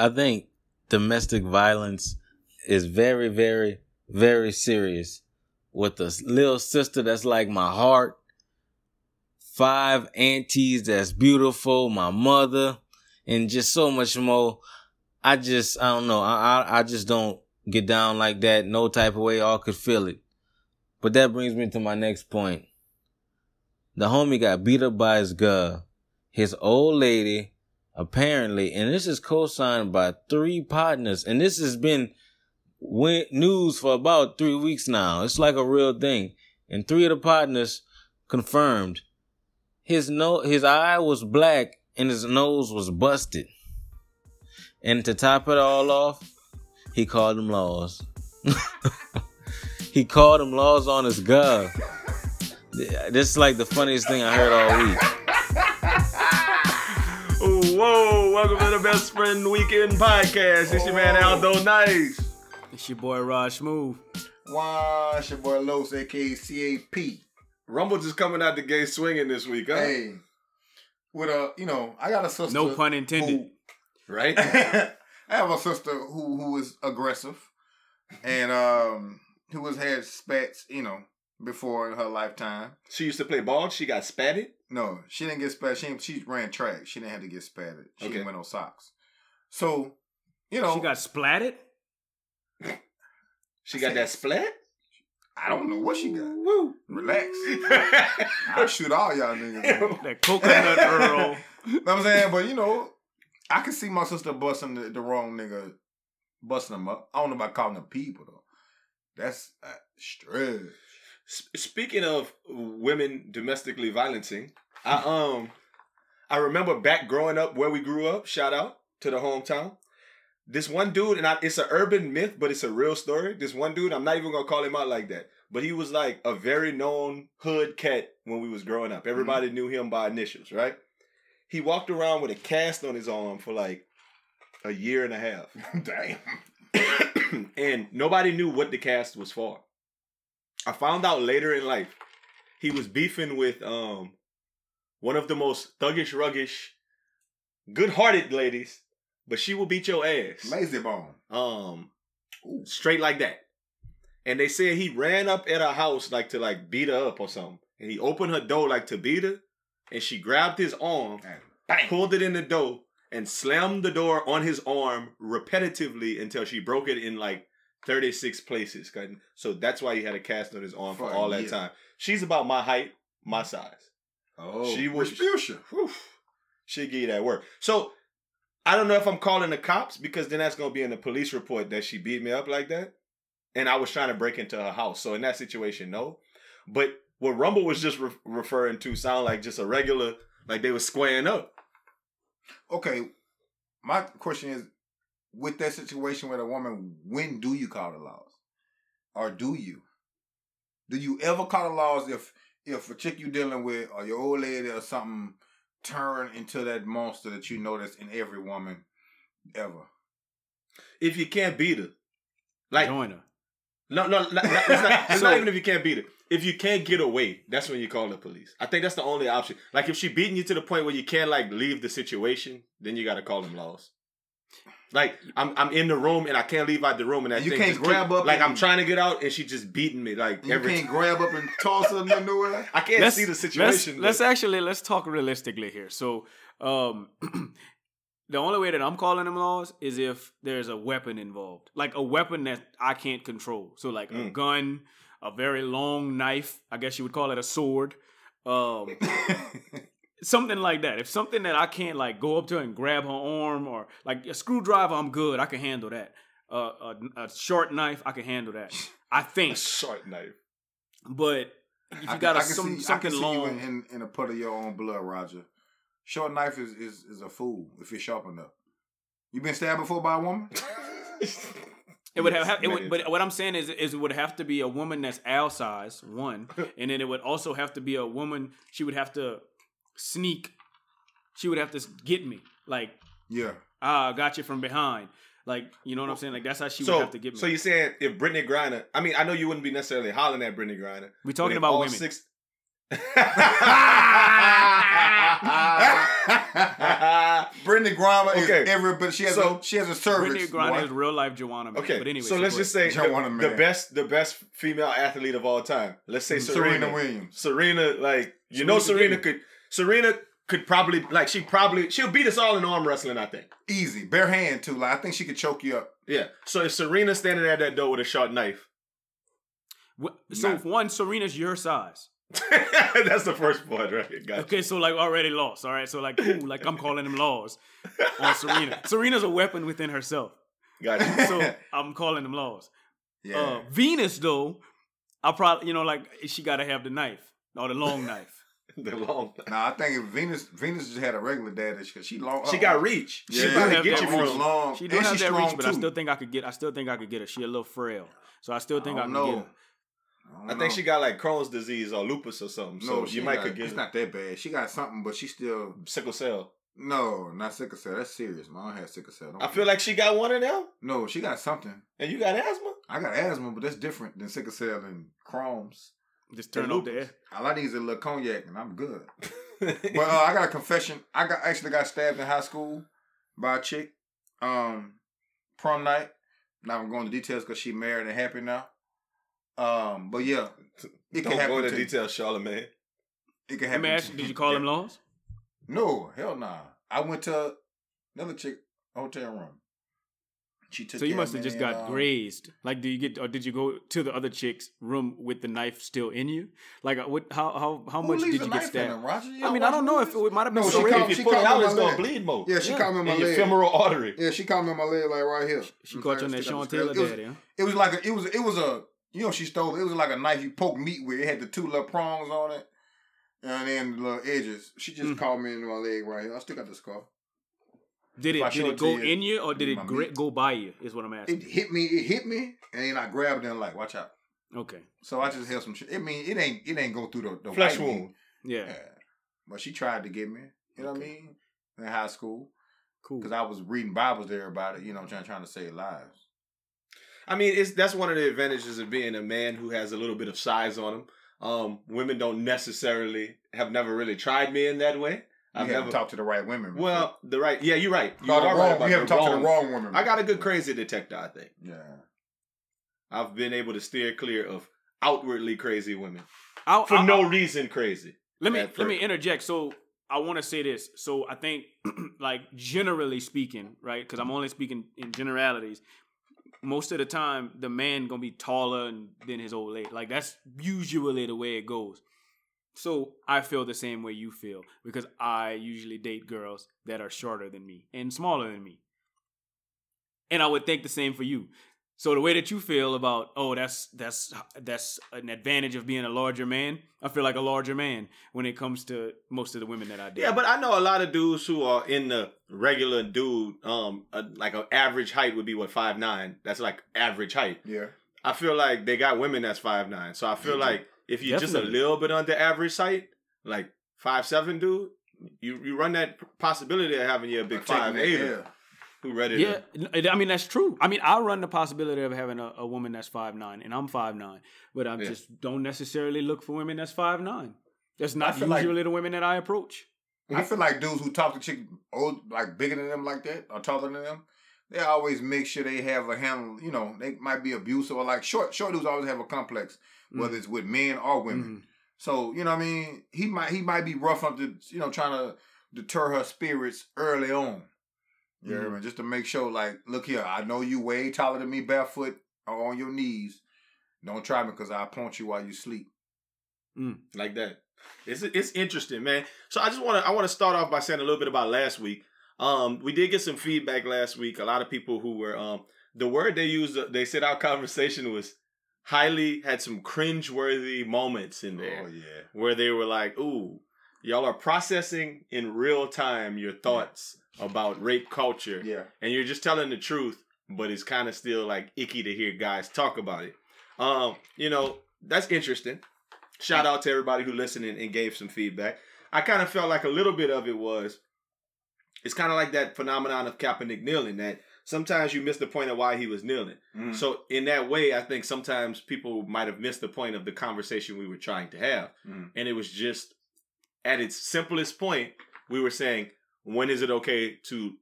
I think domestic violence is very, very, very serious. With a little sister that's like my heart, five aunties that's beautiful, my mother, and just so much more. I just, I don't know. I, I, I just don't get down like that. No type of way. All could feel it. But that brings me to my next point. The homie got beat up by his girl. His old lady, apparently, and this is co-signed by three partners, and this has been news for about three weeks now. It's like a real thing. And three of the partners confirmed his no his eye was black and his nose was busted. And to top it all off, he called him laws. he called him laws on his girl. This is like the funniest thing I heard all week. Whoa, welcome to the Best Friend Weekend Podcast. It's your man Aldo Nice. It's your boy Rod Smooth. Why, it's your boy Los, aka CAP. Rumble just coming out the gate swinging this week, huh? Hey, with a, you know, I got a sister. No pun intended. Who, right? I have a sister who who is aggressive, and um, who has had spats, you know, before in her lifetime. She used to play ball. She got spatted. No, she didn't get spat. She she ran track. She didn't have to get spatted. She okay. didn't wear no socks. So, you know, she got splatted. she got that splat. I don't know what she got. Woo. Relax. I'll shoot all y'all niggas. that coconut Earl. know what I'm saying? But you know, I can see my sister busting the, the wrong nigga, busting them up. I don't know about calling them people though. That's uh, stretch. Speaking of women domestically violencing, I um I remember back growing up where we grew up. Shout out to the hometown. This one dude, and I, it's an urban myth, but it's a real story. This one dude, I'm not even gonna call him out like that, but he was like a very known hood cat when we was growing up. Everybody mm-hmm. knew him by initials, right? He walked around with a cast on his arm for like a year and a half. Damn. and nobody knew what the cast was for. I found out later in life he was beefing with um one of the most thuggish, ruggish, good-hearted ladies, but she will beat your ass. Lazy bone. Um, Ooh. straight like that. And they said he ran up at her house like to like beat her up or something, and he opened her door like to beat her, and she grabbed his arm, Bang. pulled it in the door, and slammed the door on his arm repetitively until she broke it in like 36 places. So that's why he had a cast on his arm for, for all that time. She's about my height, my mm. size. Oh, she was. Retribution. She give you that work. So I don't know if I'm calling the cops because then that's gonna be in the police report that she beat me up like that, and I was trying to break into her house. So in that situation, no. But what Rumble was just re- referring to sound like just a regular, like they were squaring up. Okay, my question is, with that situation with a woman, when do you call the laws, or do you? Do you ever call the laws if if a chick you're dealing with or your old lady or something turn into that monster that you notice in every woman ever? If you can't beat her, like join her. No, no, not, it's, not, it's so, not even if you can't beat her. If you can't get away, that's when you call the police. I think that's the only option. Like if she beating you to the point where you can't like leave the situation, then you got to call them laws. Like I'm I'm in the room and I can't leave out the room and that you thing can't grab keep, up. Like I'm trying to get out and she just beating me. Like you can't grab up and toss her nowhere. I can't let's, see the situation. Let's, let's, actually let's talk realistically here. So um, the only way that I'm calling them laws is if there's a weapon involved, like a weapon that I can't control. So like mm. a gun, a very long knife. I guess you would call it a sword. Um, something like that. If something that I can't like go up to and grab her arm or like a screwdriver, I'm good. I can handle that. Uh, a, a, short knife, I can handle that. I think a short knife. But if you got a, some, see, something long in, in, in, a put of your own blood, Roger. Short knife is, is is a fool if you're sharp enough. You been stabbed before by a woman? It would have, it would, but what I'm saying is, is it would have to be a woman that's Al size one, and then it would also have to be a woman. She would have to sneak, she would have to get me. Like, yeah, ah, got you from behind. Like, you know what I'm saying? Like that's how she so, would have to get me. So you saying if Brittney Griner? I mean, I know you wouldn't be necessarily hollering at Brittney Griner. We're talking about women. Six, Brittney Griner is Okay. every, but she has So- a she has a service. Brittney Griner boy. is real life Joanna. Man. okay, but anyway, so let's just say Don't the, want the best, the best female athlete of all time. Let's say Serena. Serena Williams. Serena, like you know, Serena Serena Williams. could. Serena could probably like she probably she'll beat us all in arm wrestling. I think. Easy, bare hand too. Like I think she could choke you up. Yeah. So if Serena standing at that door with a sharp knife, Wh- So Nah. one, Serena's your size. that's the first point, right? Gotcha. Okay, so like already lost. All right, so like cool, like I'm calling them laws on Serena. Serena's a weapon within herself, Gotcha. so I'm calling them laws. Yeah. Uh, Venus though, I probably you know like she got to have the knife or the long knife. the long. Nah, I think if Venus Venus just had a regular dad, she she long. She uh-uh. got reach. Yeah, she do probably get you reach. from. long. She do and have that strong reach, but I still think I could get. I still think I could get her. She a little frail, so I still think I, I can don't get know. her. don't I think know. she got like Crohn's disease or lupus or something. No, so she you might got, could get It's not that bad. She got something, but she still sickle cell. no, not sickle cell. That's serious. Mom had sickle cell. Don't I feel like she got one of them, no, she got something. and you got asthma. I got asthma, but that's different than sickle cell and Crohn's. Just turn And off the lupus. air. All I need is a little cognac, and I'm good. But uh, I got a confession. I got actually got stabbed in high school by a chick. Um, prom night. Not gonna go into details because she married and happy now. Um, but yeah, it can Don't happen go into to details, Charlamagne. It can Let happen. me ask to you, did you call him laws? No, hell nah. I went to another chick hotel room. She took So you must have just got um, grazed. Like, do you get, or did you go to the other chick's room with the knife still in you? Like, uh, what? How how how much did you get knife in stabbed? them, Roger? You I mean, I don't know if movies? it might have been No, so she real. called- If you she pull it out, me it's gonna leg. bleed more. Yeah, she Yeah. caught me on my In your leg. femoral artery. Yeah, she caught me on my leg like right here. She caught you on that Stick out Sean Taylor. It was- daddy. It was like a, it was it was a you know she stole it. It was like a knife you poke meat with. It had the two little prongs on it, and then the little edges. She just Mm. caught me in my leg right here. I still got the scar. Did it did it it go you, in you or did it my gri- go by you? Is what I'm asking. It hit me. It hit me, and then I grabbed it and like watch out. okay, So I just held some shit. I mean, it ain't it ain't go through the, the Flesh wound. yeah, Yeah, but she tried to get me. You know what I mean? In high school, cool. because I was reading Bibles there about it. You know, trying trying to save lives. I mean, it's that's one of the advantages of being a man who has a little bit of size on him. Um, women don't necessarily have never really tried men in that way. You I've haven't never. talked to the right women. before. well, the right, yeah, you're right. You No, the are wrong, right about you haven't the talked to the wrong women. I got a good crazy detector. I think Yeah. I've been able to steer clear of outwardly crazy women I'll, for I'll- no reason crazy. Let me let me interject. So I want to say this. So I think, like generally speaking, right? Because I'm only speaking in generalities. Most of the time, the man gonna be taller than his old lady. Like that's usually the way it goes. So I feel the same way you feel because I usually date girls that are shorter than me and smaller than me. And I would think the same for you. So the way that you feel about oh that's that's that's an advantage of being a larger man, I feel like a larger man when it comes to most of the women that I date. Yeah, but I know a lot of dudes who are in the regular dude, um, uh, like an average height would be what five nine. That's like average height. Yeah. I feel like they got women that's five nine. So I feel Mhm. like if you're just a little bit under average height, like five seven dude, you you run that possibility of having you a big five eight Yeah. who ready yeah, to n- I mean that's true. I mean I run the possibility of having a, a woman that's five nine and I'm five nine, but I Yeah. just don't necessarily look for women that's five nine. That's not feel like- usually the women that I approach. I feel like dudes who talk to chicks old, like bigger than them, like that, or taller than them, they always make sure they have a handle. You know, they might be abusive or like short. Short dudes always have a complex, whether it's with men or women. Mhm. So you know, what I mean, he might he might be rough up to you know trying to deter her spirits early on. You know what I mean? Just to make sure, like, look here, I know you way taller than me, barefoot or on your knees. Don't try me because I'll punch you while you sleep. like that. It's it's interesting, man. So I just want to I want to start off by saying a little bit about last week. Um, we did get some feedback last week. A lot of people who were um the word they used they said our conversation was highly had some cringe-worthy moments in there Oh yeah. where they were like, "Ooh, y'all are processing in real time your thoughts about rape culture, Yeah. and you're just telling the truth, but it's kind of still like icky to hear guys talk about it. Um, you know, that's interesting. Shout out to everybody who listened and, and gave some feedback. I kind of felt like a little bit of it was it's kind of like that phenomenon of Kaepernick kneeling that sometimes you miss the point of why he was kneeling. Mm. So in that way, I think sometimes people might have missed the point of the conversation we were trying to have. Mm. And it was just at its simplest point, we were saying, when is it okay to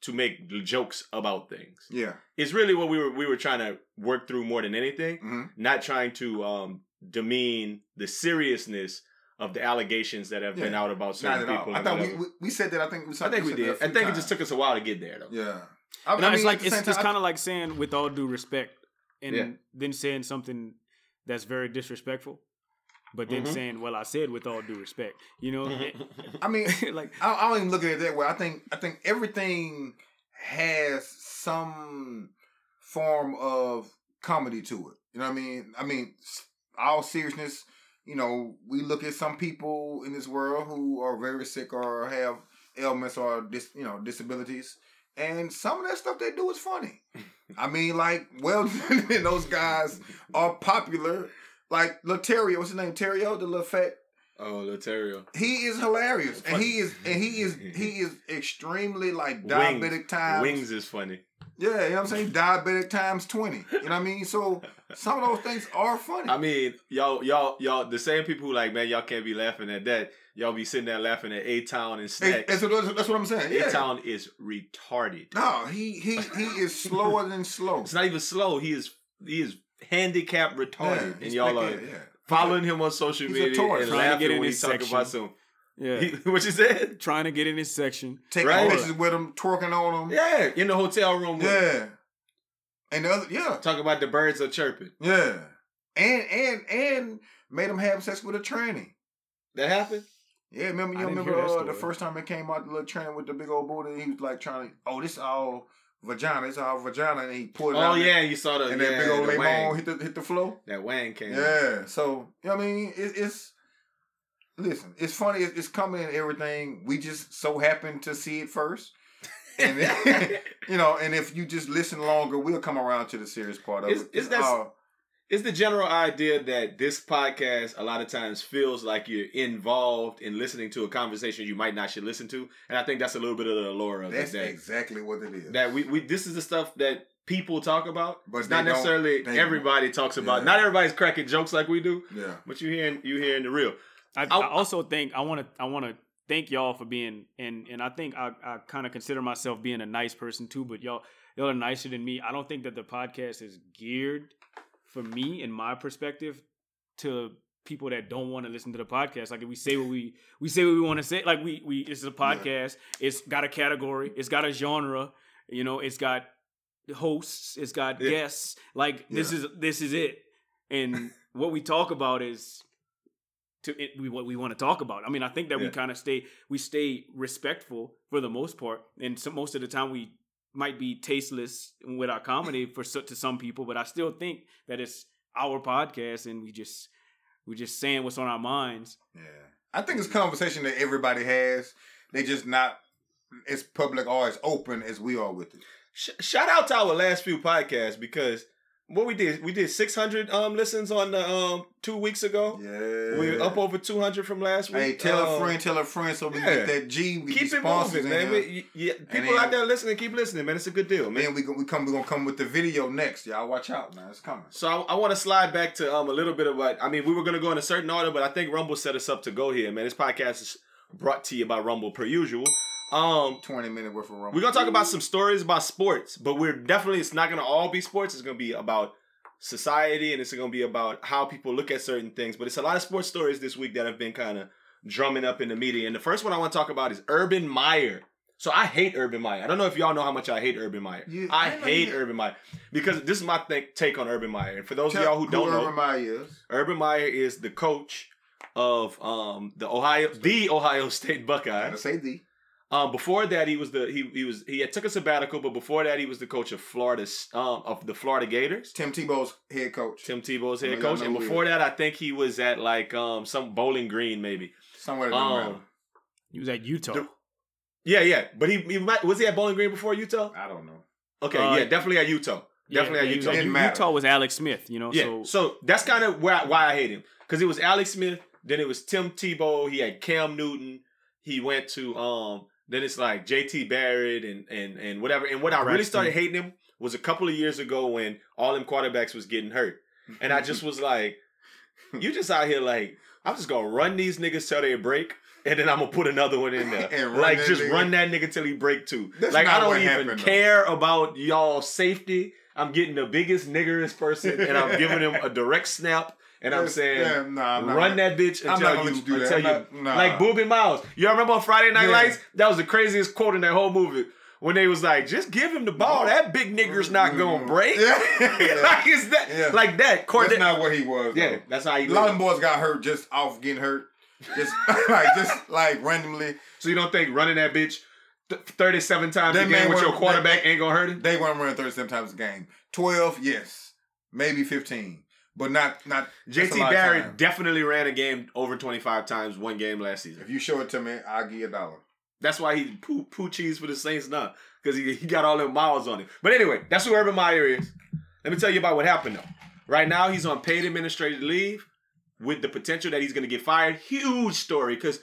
to make jokes about things? yeah. It's really what we were we were trying to work through more than anything, hmm not trying to um demean the seriousness of the allegations that have been out about certain people. I thought we, we we said that. I think we. I think we did. I a I few think it just took us a while to get there though. Yeah. I, No, it's like at the it's, kind of like saying with all due respect, and Yeah. then saying something that's very disrespectful, but then Mhm. saying, "Well, I said with all due respect," you know, I mean, like I, I don't even look at it that way. I think I think everything has some form of comedy to it. You know what I mean? I mean, all seriousness. You know, we look at some people in this world who are very sick or have ailments or dis, you know disabilities, and some of that stuff they do is funny. I mean, like, well, and those guys are popular. Like Laterio, what's his name? Terrio, the little fat oh, Loterio. he is hilarious, and he is and he is he is extremely like diabetic Wings. times. Wings is funny. Yeah, you know what I'm saying? Diabetic times twenty. You know what I mean? So some of those things are funny. I mean, y'all, y'all, y'all, the same people who like, man, y'all can't be laughing at that. Y'all be sitting there laughing at A Town and It- Snacks. that's, what, that's what I'm saying. A Yeah. Town is retarded. No, he he he is slower than slow. It's not even slow. He is he is handicapped retarded, and y'all like are that, yeah. following him on social He's media toy. and Trying to get laughing in when he his talk about some. yeah, He, what you said? trying to get in his section. Taking Right. pictures with him, twerking on him. Yeah, in the hotel room. with him. Yeah. And the other, yeah, Talk about the birds are chirping. yeah, and and and made him have sex with a tranny. That happened. Yeah, remember you remember uh, the first time it came out, the little tranny with the big old booty. He was like trying to, oh, this all vagina, this all vagina, and he pulled it Oh out. yeah, you saw the and yeah, that big old lemon hit the hit the floor. That wang came. out. Yeah, so you know what I mean, it, it's listen, it's funny. It's, it's coming in everything. We just so happen to see it first, and then, you know, and if you just listen longer, we'll come around to the serious part of Is- it. is It's that- all- It's the general idea that this podcast a lot of times feels like you're involved in listening to a conversation you might not should listen to, and I think that's a little bit of the allure of that's it. That, exactly what it is. that we, we this is the stuff that people talk about, But it's they not don't- necessarily everybody talks about. Yeah. Not everybody's cracking jokes like we do, yeah. but you hearing you hearing the real. I, I'll- I also think I want to I want to thank y'all for being and and I think I, I kind of consider myself being a nice person too, but y'all y'all are nicer than me. I don't think that the podcast is geared for me in my perspective to people that don't want to listen to the podcast. Like if we say what we we say what we want to say. Like we we it's a podcast. It's got a category. It's got a genre. You know, it's got hosts. It's got Yeah. guests. Like this is this is it. And what we talk about is to it, we what we want to talk about. I mean, I think that we kind of stay we stay respectful for the most part, and so most of the time we might be tasteless with our comedy for so, to some people, but I still think that it's our podcast, and we just we're just saying what's on our minds. Yeah. I think it's a conversation that everybody has. They just not as public or as open as we are with it. Sh- shout out to our last few podcasts because what we did we did 600 um listens on the um two weeks ago. Yeah. We're up over 200 from last week. Hey, tell a Um, friend, tell a friend so we yeah. get that G. We Keep it moving, man. We, yeah, people then- out there listening, keep listening, man. It's a good deal, man. Then we we come we gonna come with the video next. Y'all watch out, man. It's coming. So I, I want to slide back to um a little bit of what I mean. We were gonna go in a certain order, but I think Rumble set us up to go here, man. This podcast is brought to you by Rumble per usual. Um, Twenty minute worth of rum. we're gonna talk about some stories about sports, but we're definitely it's not gonna all be sports. It's gonna be about society and it's gonna be about how people look at certain things. But it's a lot of sports stories this week that have been kind of drumming up in the media. And the first one I want to talk about is Urban Meyer. So I hate Urban Meyer. I don't know if y'all know how much I hate Urban Meyer. You- I I hate Urban Meyer because this is my think, take on Urban Meyer. And for those Tell of y'all who don't know, Urban Meyer is. Urban Meyer is the coach of um the Ohio the Ohio State Buckeyes. say the. Um, before that, he was the he he was he had took a sabbatical, but before that, he was the coach of Florida um of the Florida Gators. Tim Tebow's head coach. Tim Tebow's head coach, and before that, I think he was at like um some Bowling Green maybe. Somewhere that Um. He was at Utah. The- Yeah, yeah, but he, he might was he at Bowling Green before Utah? I don't know. Okay, Uh, yeah, definitely at Utah. Definitely yeah, at he was Utah. at- Didn't matter. Utah was Alex Smith. You know, Yeah, so so, that's kind of why why I hate him because it was Alex Smith, then it was Tim Tebow. He had Cam Newton. He went to um Then it's like JT Barrett and and and whatever. And what I really started hating him was a couple of years ago when all them quarterbacks was getting hurt. And I just was like, you just out here like, I'm just gonna run these niggas till they break. And then I'm gonna put another one in there. And like just nigga. run that nigga till he break too. That's like I don't even happened, though. care about y'all safety. I'm getting the biggest niggerest person and I'm giving him a direct snap. And I'm saying, yeah, nah, I'm run that bitch I'm until not you, do that. until I'm you not- nah. like Boobie Miles. Y'all remember on Friday Night Yeah. Lights? That was the craziest quote in that whole movie when they was like, "Just give him the ball. That big nigger's not gonna break." Mm-hmm. Yeah. like is that Yeah. like that? Court That's not what he was. yeah, though. that's how he. A lot of boys got hurt just off getting hurt. Just like just like randomly. So you don't think running that bitch th- thirty-seven times That a game with your quarterback ain't gonna hurt him? They want to run 37 times a game. 12, yes. Maybe 15. But not not JT Barrett definitely ran a game over twenty-five times one game last season. If you show it to me, I'll give you a dollar. That's why he poo poo cheese for the Saints now because he, he got all them miles on him. But anyway, that's who Urban Meyer is. Let me tell you about what happened though. Right now, he's on paid administrative leave with the potential that he's going to get fired. Huge story because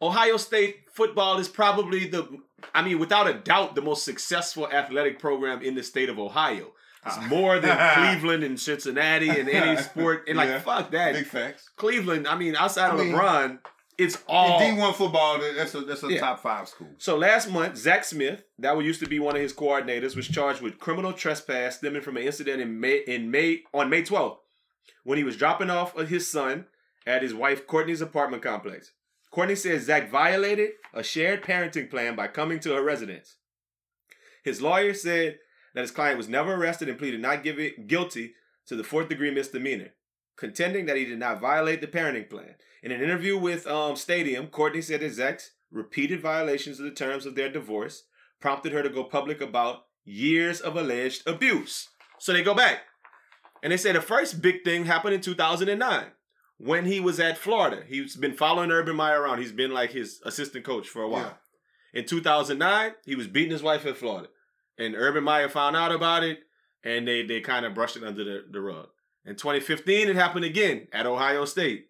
Ohio State football is probably the, I mean, without a doubt, the most successful athletic program in the state of Ohio. It's more than Cleveland and Cincinnati and any sport. And like, Yeah. fuck that. Big facts. Cleveland, I mean, outside of I mean, LeBron, it's all. D1 football, that's a that's a Yeah. top five school. So last month, Zach Smith, that used to be one of his coordinators, was charged with criminal trespass stemming from an incident in May in May on May 12th when he was dropping off his son at his wife Courtney's apartment complex. Courtney says Zach violated a shared parenting plan by coming to her residence. His lawyer said that his client was never arrested and pleaded not guilty to the fourth degree misdemeanor, contending that he did not violate the parenting plan. In an interview with um, Stadium, Courtney said that Zach's repeated violations of the terms of their divorce prompted her to go public about years of alleged abuse. So they go back. And they say the first big thing happened in 2009 when he was at Florida. He's been following Urban Meyer around. He's been like his assistant coach for a while. In 2009, he was beating his wife at Florida. And Urban Meyer found out about it and they, they kind of brushed it under the, the rug. In 2015, it happened again at Ohio State.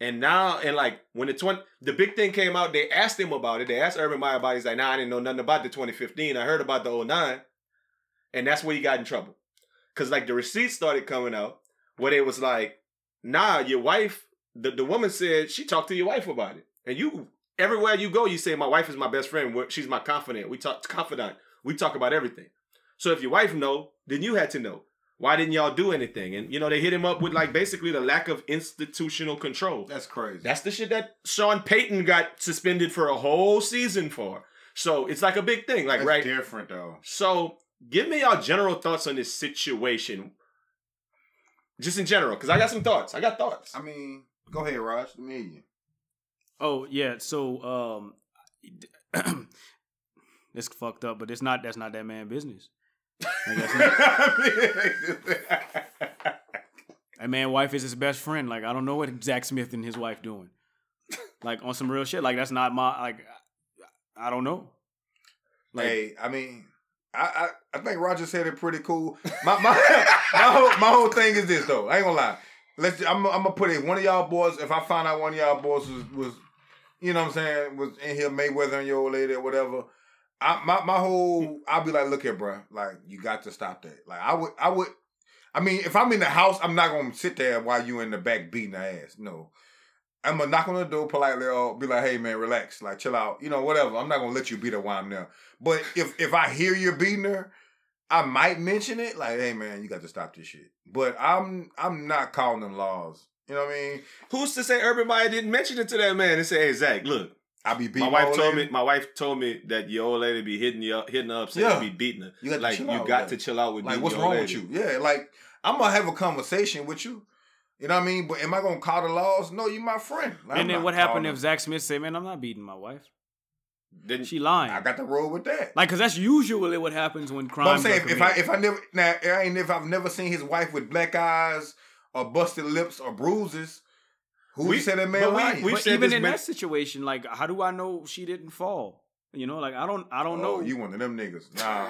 And now, and like when the 20, the big thing came out, they asked him about it. They asked Urban Meyer about it. He's like, nah, I didn't know nothing about the 2015. I heard about the 09. And that's where he got in trouble. Cause like the receipts started coming out where they was like, nah, your wife, the, the woman said she talked to your wife about it. And you, everywhere you go, you say, my wife is my best friend. She's my confidant. We talk, confidant. We talk about everything. So if your wife know, then you had to know. Why didn't y'all do anything? And you know, they hit him up with like basically the lack of institutional control. That's crazy. That's the shit that Sean Payton got suspended for a whole season for. So it's like a big thing. Like, That's right? different though. So give me your general thoughts on this situation. Just in general, because I got some thoughts. I got thoughts. I mean, go ahead, Raj. Let me. Oh yeah, so um, it's fucked up, but it's not. That's not that man business. Like, that's not- that man wife is his best friend. Like I don't know what Zach Smith and his wife doing. Like on some real shit. Like that's not my like. I don't know. Like hey, I mean, I, I I think Roger said it pretty cool. My my my whole my whole thing is this though. I ain't gonna lie. Let's. I'm I'm gonna put it. One of y'all boys. If I find out one of y'all boys was was, you know what I'm saying, was in here Mayweather and your old lady or whatever. I my my whole. I'll be like, look here, bro. Like you got to stop that. Like I would I would. I mean, if I'm in the house, I'm not gonna sit there while you in the back beating her ass. No. I'm gonna knock on the door politely or be like, hey man, relax, like chill out, you know, whatever. I'm not gonna let you beat her while I'm there. But if if I hear you're beating her, I might mention it, like, hey man, you got to stop this shit. But I'm I'm not calling them laws. You know what I mean? Who's to say Urban Meyer didn't mention it to that man and say, "Hey Zach, look, I be beating my wife old told lady. me. My wife told me that your old lady be hitting you, up, hitting her up, saying Yeah. you be beating her. You got to like chill you out, got to chill out with Like, beating what's your wrong old with you? Yeah, like I'm gonna have a conversation with you. You know what I mean? But am I gonna call the laws? No, you my friend. Like, I'm and then what happened if Zach Smith said, "Man, I'm not beating my wife. Didn't She lying." I got the roll with that. like, cause that's usually what happens when crime. But I'm saying if, if I if I never now I ain't if I've never seen his wife with black eyes or busted lips or bruises, who We- said that man lying? we- but even in man- that situation, like, how do I know she didn't fall? You know, like I don't, I don't know. Oh, you one of them niggas? Nah,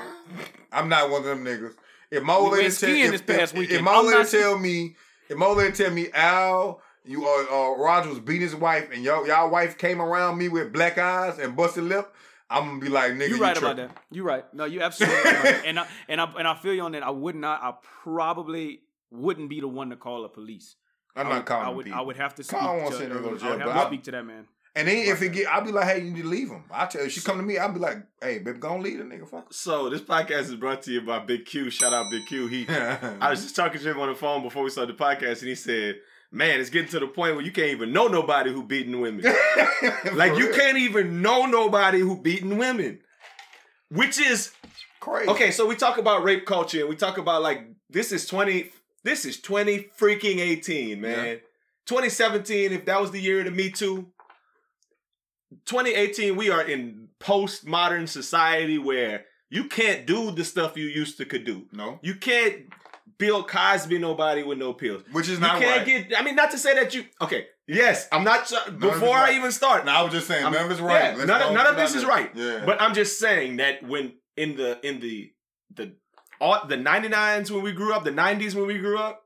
I'm not one of them niggas. If my old lady tell if, this past if, weekend. if my old lady tell me, if my old lady tell me, Al, you uh, uh Roger was beating his wife, and y'all y'all wife came around me with black eyes and busted lip, I'm gonna be like, nigga, You're you right about that. You're right. No, you absolutely right. And I and I and I feel you on that. I would not. I probably wouldn't be the one to call the police. I'm not would, calling I would. people. I would have to speak. Kyle won't to, say they'll go to I jail, would have but to I- speak to that man. And then if it get, I'll be like, hey, you need to leave him. I tell you, if she come to me, I'll be like, hey, baby, go and leave the nigga. Fuck. So this podcast is brought to you by Big Q. Shout out Big Q. He I was just talking to him on the phone before we started the podcast, and he said, "Man, it's getting to the point where you can't even know nobody who beating women. like you real. can't even know nobody who beating women." Which is crazy. okay. So we talk about rape culture, and we talk about like this is twenty. This is twenty freaking eighteen, man. 2017, if that was the year of the Me Too. 2018, we are in postmodern society where you can't do the stuff you used to could do. No, You can't Bill Cosby nobody with no pills. which is You not can't right. get. I mean, not to say that you. Okay. Yes, I'm not. None Before I right. even start, no, I was just saying, none of it's right. yeah, none, of- none of this is right. Yeah, But I'm just saying that when in the in the the all, the 99s when we grew up, the 90s when we grew up,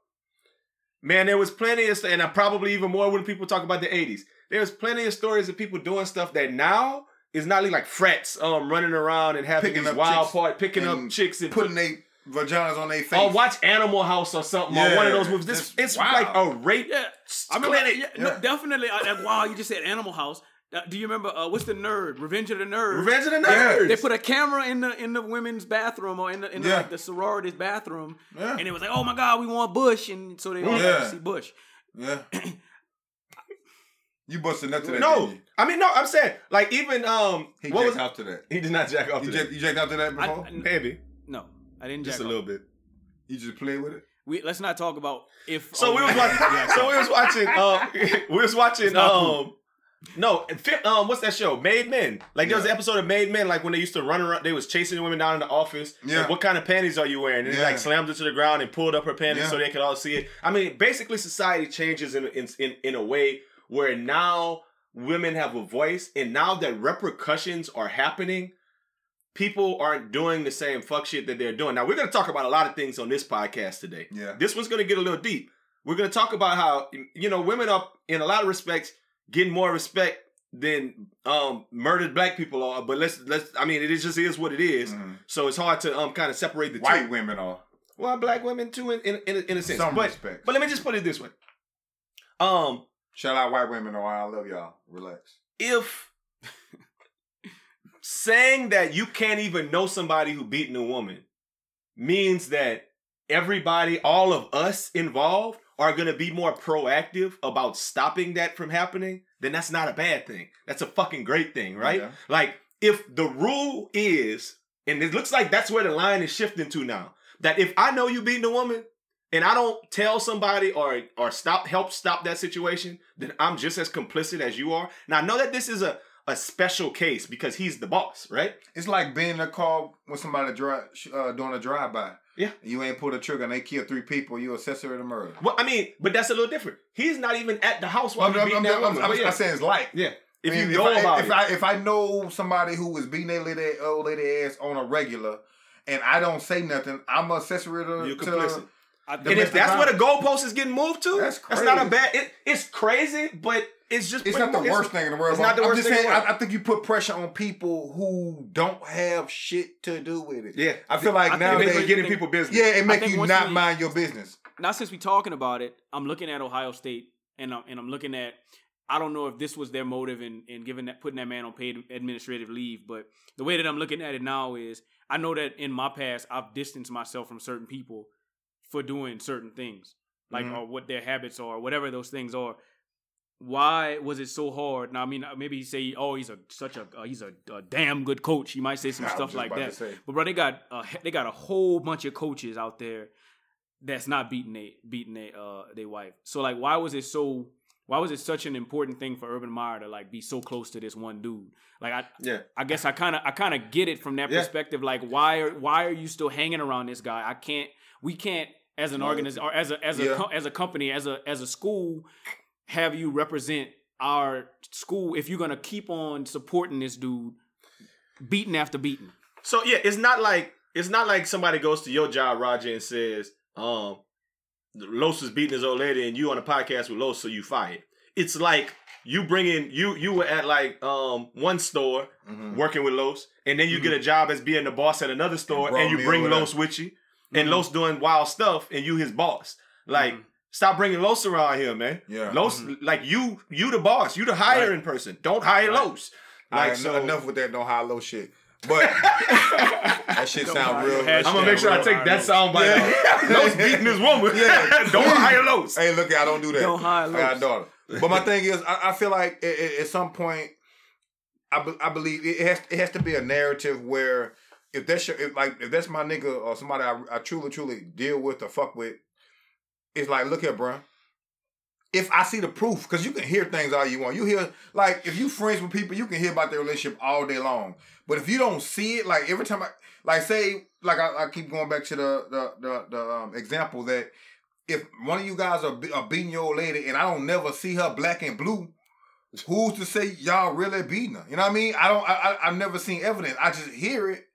man, there was plenty of and I probably even more when people talk about the 80s. There was plenty of stories of people doing stuff that now is not like frets um running around and having Picking these up wild chicks part, picking up and chicks and putting their vaginas on their face. Oh, watch Animal House or something or one of those movies. This it's it's wild. like a rape Yeah, I mean, clinic. yeah, Yeah. No, definitely. I, I- wow, you just said Animal House. Uh, do you remember uh, what's the nerd? Revenge of the Nerds. Revenge of the Yeah. Nerds. They put a camera in the in the women's bathroom or in the in the, Yeah. like the sorority's bathroom, Yeah. and it was like, oh my god, we want Bush, and so they all got Yeah. to see Bush. Yeah. you busted nut to that? no. I mean no. I'm saying like even um he what jacked was off to that. he did not jack off You to jacked, that. you jacked off to that before? I- Maybe no, I didn't. just jack a off. little bit. you just play with it. We let's not talk about if. So oh, we was watching. yeah, So we was watching. We was watching. It's not Um, no, um, what's that show? Mad Men. Like there was an episode of Mad Men, like when they used to run around. They was chasing the women down in the office. Yeah. Like, what kind of panties are you wearing? And they like slammed her to the ground and pulled up her panties Yeah. so they could all see it. I mean, basically, society changes in in in, in a way where now women have a voice, and now that repercussions are happening. People aren't doing the same fuck shit that they're doing. Now we're gonna talk about a lot of things on this podcast today. Yeah. This one's going to get a little deep. We're going to talk about how you know women are in a lot of respects getting more respect than um murdered black people are. But let's let's I mean it is just is what it is. Mhm. So it's hard to um kind of separate the White two. women are. Well, black women too in in, in, a- in a sense. Some but respect. but let me just put it this way. Um, Shout out white women. Oh, I love y'all. Relax. if saying that you can't even know somebody who beaten a woman means that everybody, all of us involved, are going to be more proactive about stopping that from happening, then that's not a bad thing. That's a fucking great thing, right? Yeah. Like, if the rule is, and it looks like that's where the line is shifting to now, that if I know you beating a woman and I don't tell somebody or or stop help stop that situation, then I'm just as complicit as you are. Now I know that this is a a special case because he's the boss, right? It's like being in a car with somebody uh, doing a drive by. Yeah. You ain't pulled a trigger and they kill three people. You accessory to murder. Well, I mean, but that's a little different. He's not even at the house while I'm, he's I'm, beating I'm, that I'm, woman. I'm, oh, yeah, I'm saying it's like. yeah. If I mean, you know I, about if it, I if I know somebody who was beating that lady old lady ass on a regular, and I don't say nothing, I'm accessory to. you're to- complicit. I, The and if domestic that's where the goalpost is getting moved to, That's that's, not a bad. It, it's crazy, but it's just It's not the much- worst thing in the world. It's not the I'm worst just thing in the saying. world. I, I think you put pressure on people who don't have shit to do with it. Yeah, I feel like I now they're getting think- people business. yeah, it make you not we- mind your business. now since we're talking about it, I'm looking at Ohio State and I'm and I'm looking at I don't know if this was their motive in, in giving that putting that man on paid administrative leave, but the way that I'm looking at it now is I know that in my past I've distanced myself from certain people for doing certain things. Like Mhm. or what their habits are, whatever those things are. Why was it so hard? Now, I mean, maybe he say, "Oh, he's a such a uh, he's a, a damn good coach." He might say some was stuff like that. But bro, they got uh, they got a whole bunch of coaches out there that's not beating they beating they uh their wife. So like, why was it so? Why was it such an important thing for Urban Meyer to like be so close to this one dude? Like I, yeah. I guess I kind of I kind of get it from that Yeah. perspective. Like why are why are you still hanging around this guy? I can't. We can't as an organization or as a as a yeah. as a company as a as a school have you represent our school if you're gonna keep on supporting this dude beating after beating. So yeah, it's not like it's not like somebody goes to your job, Roger, and says, um, Los is beating his old lady and you on a podcast with Los, so you fired. it's like you bring in you you were at like um one store Mhm. working with Los, and then you get a job as being the boss at another store, brought and you bring over there. Los with you, and Mhm. Los doing wild stuff, and you his boss. Like, Mhm. Stop bringing Los around here, man. Yeah. Los, mm-hmm. like you, you the boss, you the hiring person. Don't hire Right. Los. All Like right, so, enough with that. Don't high low shit. But that shit Don't sound real. low. I'm gonna make sure I take that sound bite Yeah. Los beating his woman. Yeah. Don't hire Los. Hey, look, I don't do that. Don't hire I got a daughter. But my thing is, I, I feel like at, at- at some point, I, be, I believe it has it has to be a narrative where if that's your, if like if that's my nigga or somebody I, I truly truly deal with or fuck with, it's like look here, bruh. If I see the proof, because you can hear things all you want. You hear like if you friends with people, you can hear about their relationship all day long. But if you don't see it, like every time I like say like I, I keep going back to the the the, the um, example that if one of you guys are, are beating your old lady and I don't never see her black and blue, who's to say y'all really beating her? You know what I mean? I don't. I, I I've never seen evidence. I just hear it.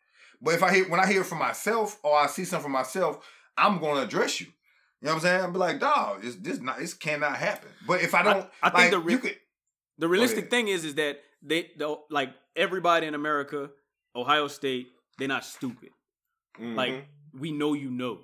But if I hear when I hear it from myself or I see something for myself, I'm going to address you. You know what I'm saying? I'm be like, dog, this this not this cannot happen. But if I don't, I think like, the re- you could. The realistic thing is, is that they, the, like everybody in America, Ohio State, they're not stupid. Mm-hmm. Like we know you know.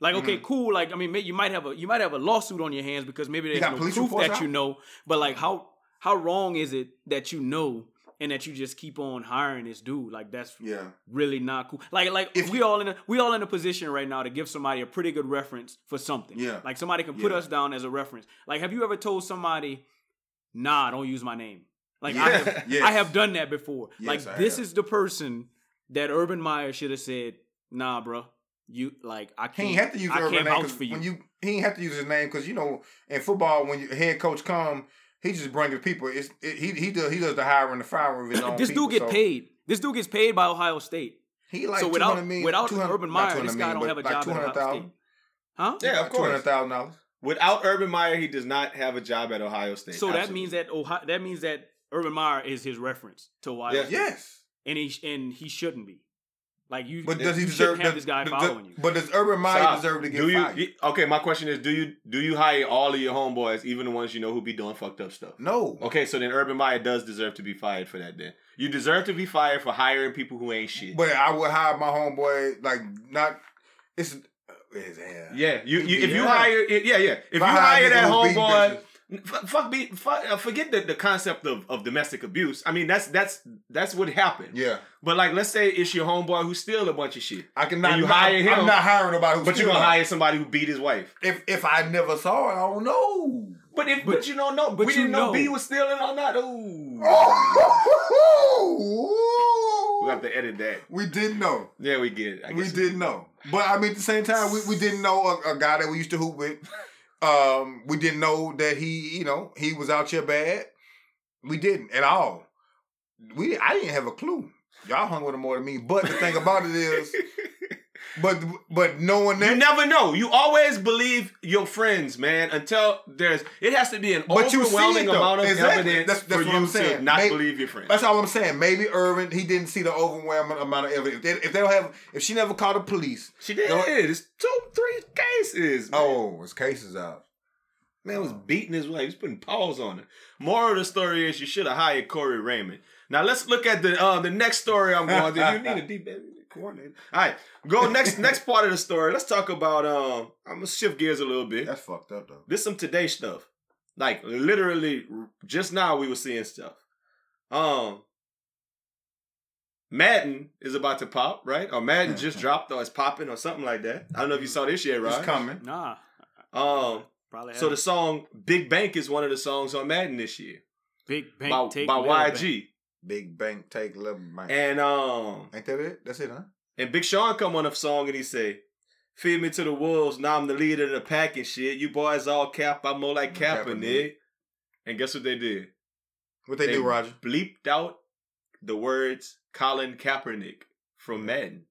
Like okay, Mm-hmm. cool. Like I mean, you might have a you might have a lawsuit on your hands because maybe there's no proof that out? you know. But like how how wrong is it that you know and that you just keep on hiring this dude? Like that's Yeah. really not cool. Like like If we all in a we all in a position right now to give somebody a pretty good reference for something. Yeah. Like somebody can put Yeah. us down as a reference. Like have you ever told somebody, nah, don't use my name? Like I have Yes. I have done that before. Yes, like I this have. is the person that Urban Meyer should have said, nah, bro. You like I can't ain't have to use I Urban can't name vouch for you. when you he ain't have to use his name because you know in football when your head coach come he just brings people. It's it, he he does he does the hiring and the firing of his own this people, dude get so paid. This dude gets paid by Ohio State. He like so without 200 million, without Urban Meyer, this guy million, don't have a like job at Ohio 200,000. State. Huh? Yeah, of course. thousand dollars. Without Urban Meyer, he does not have a job at Ohio State. So that means that Ohio, that means that Urban Meyer is his reference to Ohio Yeah. State. Yes, and he and he shouldn't be. Like you, but does he you deserve? have does- this guy does- following you? But does Urban Meyer Stop. deserve to get do you, fired? Okay, my question is: Do you do you hire all of your homeboys, even the ones you know who be doing fucked up stuff? no. Okay, so then Urban Meyer does deserve to be fired for that. Then you deserve to be fired for hiring people who ain't shit. But I would hire my homeboy like not. It's his hair. yeah, you, you if you hire, yeah, yeah. If you hire hire that homeboy, bitches. f- fuck, be, fuck uh, forget the, the concept of, of domestic abuse. I mean, that's that's that's what happened. Yeah, But like, let's say it's your homeboy who steal a bunch of shit, I cannot. And you not- hire him, I'm not hiring nobody who's. but you're gonna hire somebody who beat his wife. If if I never saw it, I don't know. But if but, you don't know, but we you didn't know, know. B was stealing or not. Ooh, Oh, we have to edit that. we didn't know. Yeah, we get it. I We guess didn't know. But I mean, at the same time, we, we didn't know a, a guy that we used to hoop with. Um, we didn't know that he, you know, he was out here bad. We didn't at all. We I didn't have a clue. Y'all hung with him more than me. But the thing about it is, but but knowing that, You never know. You always believe your friends, man, until there's it has to be an But overwhelming it, amount of Exactly. evidence That's- that's for what you I'm to saying. not Maybe- believe your friends. That's all I'm saying. Maybe Urban, he didn't see the overwhelming amount of evidence. If they, if they don't have, if she never called the police, She did. No. It's two, three cases. man. oh, it's cases out. Man was beating his wife. He's putting paws on her. Moral of the story is you should have hired Corey Raymond. Now let's look at the uh, the next story I'm going to. You need a deep coordinator. All right, go next next part of the story. Let's talk about. Um, I'm gonna shift gears a little bit. That's fucked up though. This some today stuff. Like literally, just now we were seeing stuff. Um, Madden is about to pop, right? Or Madden just dropped, or it's popping, or something like that. I don't know if you saw this yet, It's right? coming. Nah, Um, probably. so the haven't. song "Big Bank" is one of the songs on Madden this year big bank by, take by Little Bank. YG, Big bank take little bank. and um, Ain't that it? That's it, huh? and Big Sean come on a song and he say. Feed me to the wolves. Now I'm the leader of the pack and shit. You boys all cap. I'm more like Kaepernick. Kaepernick. And guess what they did? What they, do, Roger? bleeped out the words Colin Kaepernick from Madden.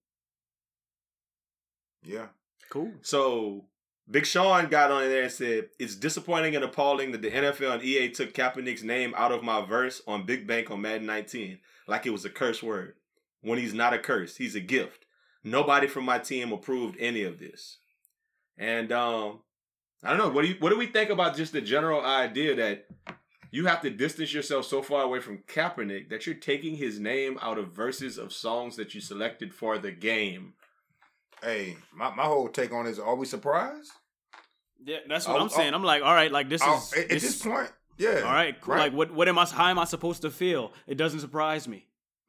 Yeah. Cool. So Big Sean got on there and said, It's disappointing and appalling that the NFL and EA took Kaepernick's name out of my verse on Big Bank on Madden 19 like it was a curse word. When he's not a curse, he's a gift. Nobody from my team approved any of this. And um I don't know. What do you what do we think about just the general idea that you have to distance yourself so far away from Kaepernick that you're taking his name out of verses of songs that you selected for the game? Hey, my, my whole take on this: Are we surprised? Yeah, that's what Oh, I'm saying. I'm like, all right, like this Oh, is at, this, this point, yeah. all right, cool. right. Like, what what am I? How am I supposed to feel? It doesn't surprise me.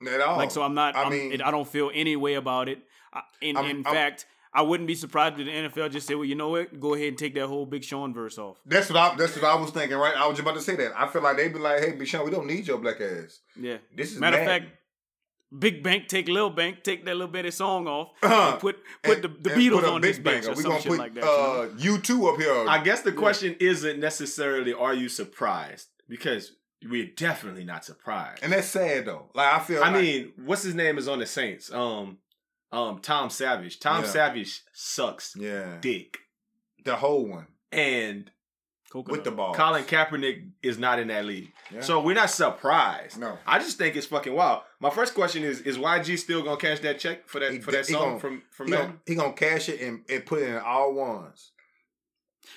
At all. Like, so I'm not. I I mean- mean, I don't feel any way about it. I, in I'm- in I'm- fact, I wouldn't be surprised if the NFL just said, well, you know what? Go ahead and take that whole Big Sean verse off. That's what I. That's what I was thinking. Right, I was just about to say that. I feel like they'd be like, "Hey, Bichon, we don't need your black ass. Yeah. This is Matter of fact, Big Bank take Lil Bank, take that little bitty song off, Uh-huh. and put put And- the, the and Beatles put on Big this Bang bitch or We some gonna shit put like that. you know? uh, you two up here. I guess the question isn't necessarily are you surprised because we're definitely not surprised. and that's sad though. Like I feel. I like, mean, what's his name is on the Saints? Um, um, Tom Savage. Tom Yeah. Savage sucks yeah, dick, the whole one and Coconut. with the ball. Colin Kaepernick is not in that league. Yeah. So we're not surprised. No. I just think it's fucking wild. My first question is: Is YG still gonna cash that check for that He for that song gonna- from from he Madden? gonna, he gonna cash it and, and put it in all ones.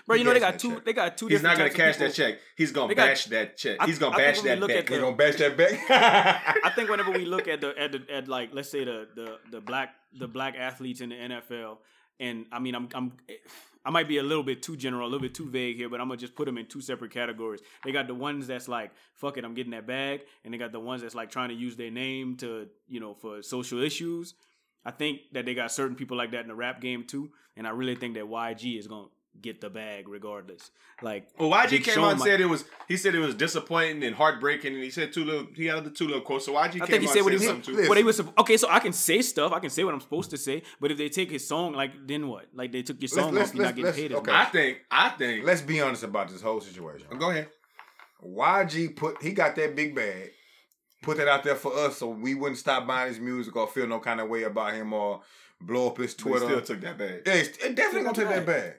Bro, you know they Cash got two. check. They got two. He's not gonna cash that check. He's gonna got- bash that check. I- He's gonna I bash when that look back. at They the- gonna bash that back. I think whenever we look at the at the at like let's say the the the black the black athletes in the NFL, and I mean I'm I'm I might be a little bit too general, a little bit too vague here, but I'm gonna just put them in two separate categories. They got the ones that's like fuck it, I'm getting that bag, and they got the ones that's like trying to use their name to you know for social issues. I think that they got certain people like that in the rap game too, and I really think that YG is gonna get the bag regardless. Like Well, YG Big came Sean out and might- said it was. He said it was disappointing and heartbreaking, and he said two little. He had the two little quotes. So YG came I think he out said what he said was. something too. What he was supp- okay. So I can say stuff. I can say what I'm supposed to say. But if they take his song, like then what? Like they took your song let's- off, you're not let's- getting let's- paid. as okay. much. I think. I think. Let's be honest about this whole situation. Go ahead. YG put he got that big bag, put that out there for us so we wouldn't stop buying his music or feel no kind of way about him or blow up his But he Twitter. still took that bag. Yeah, it's- definitely gonna take that bag.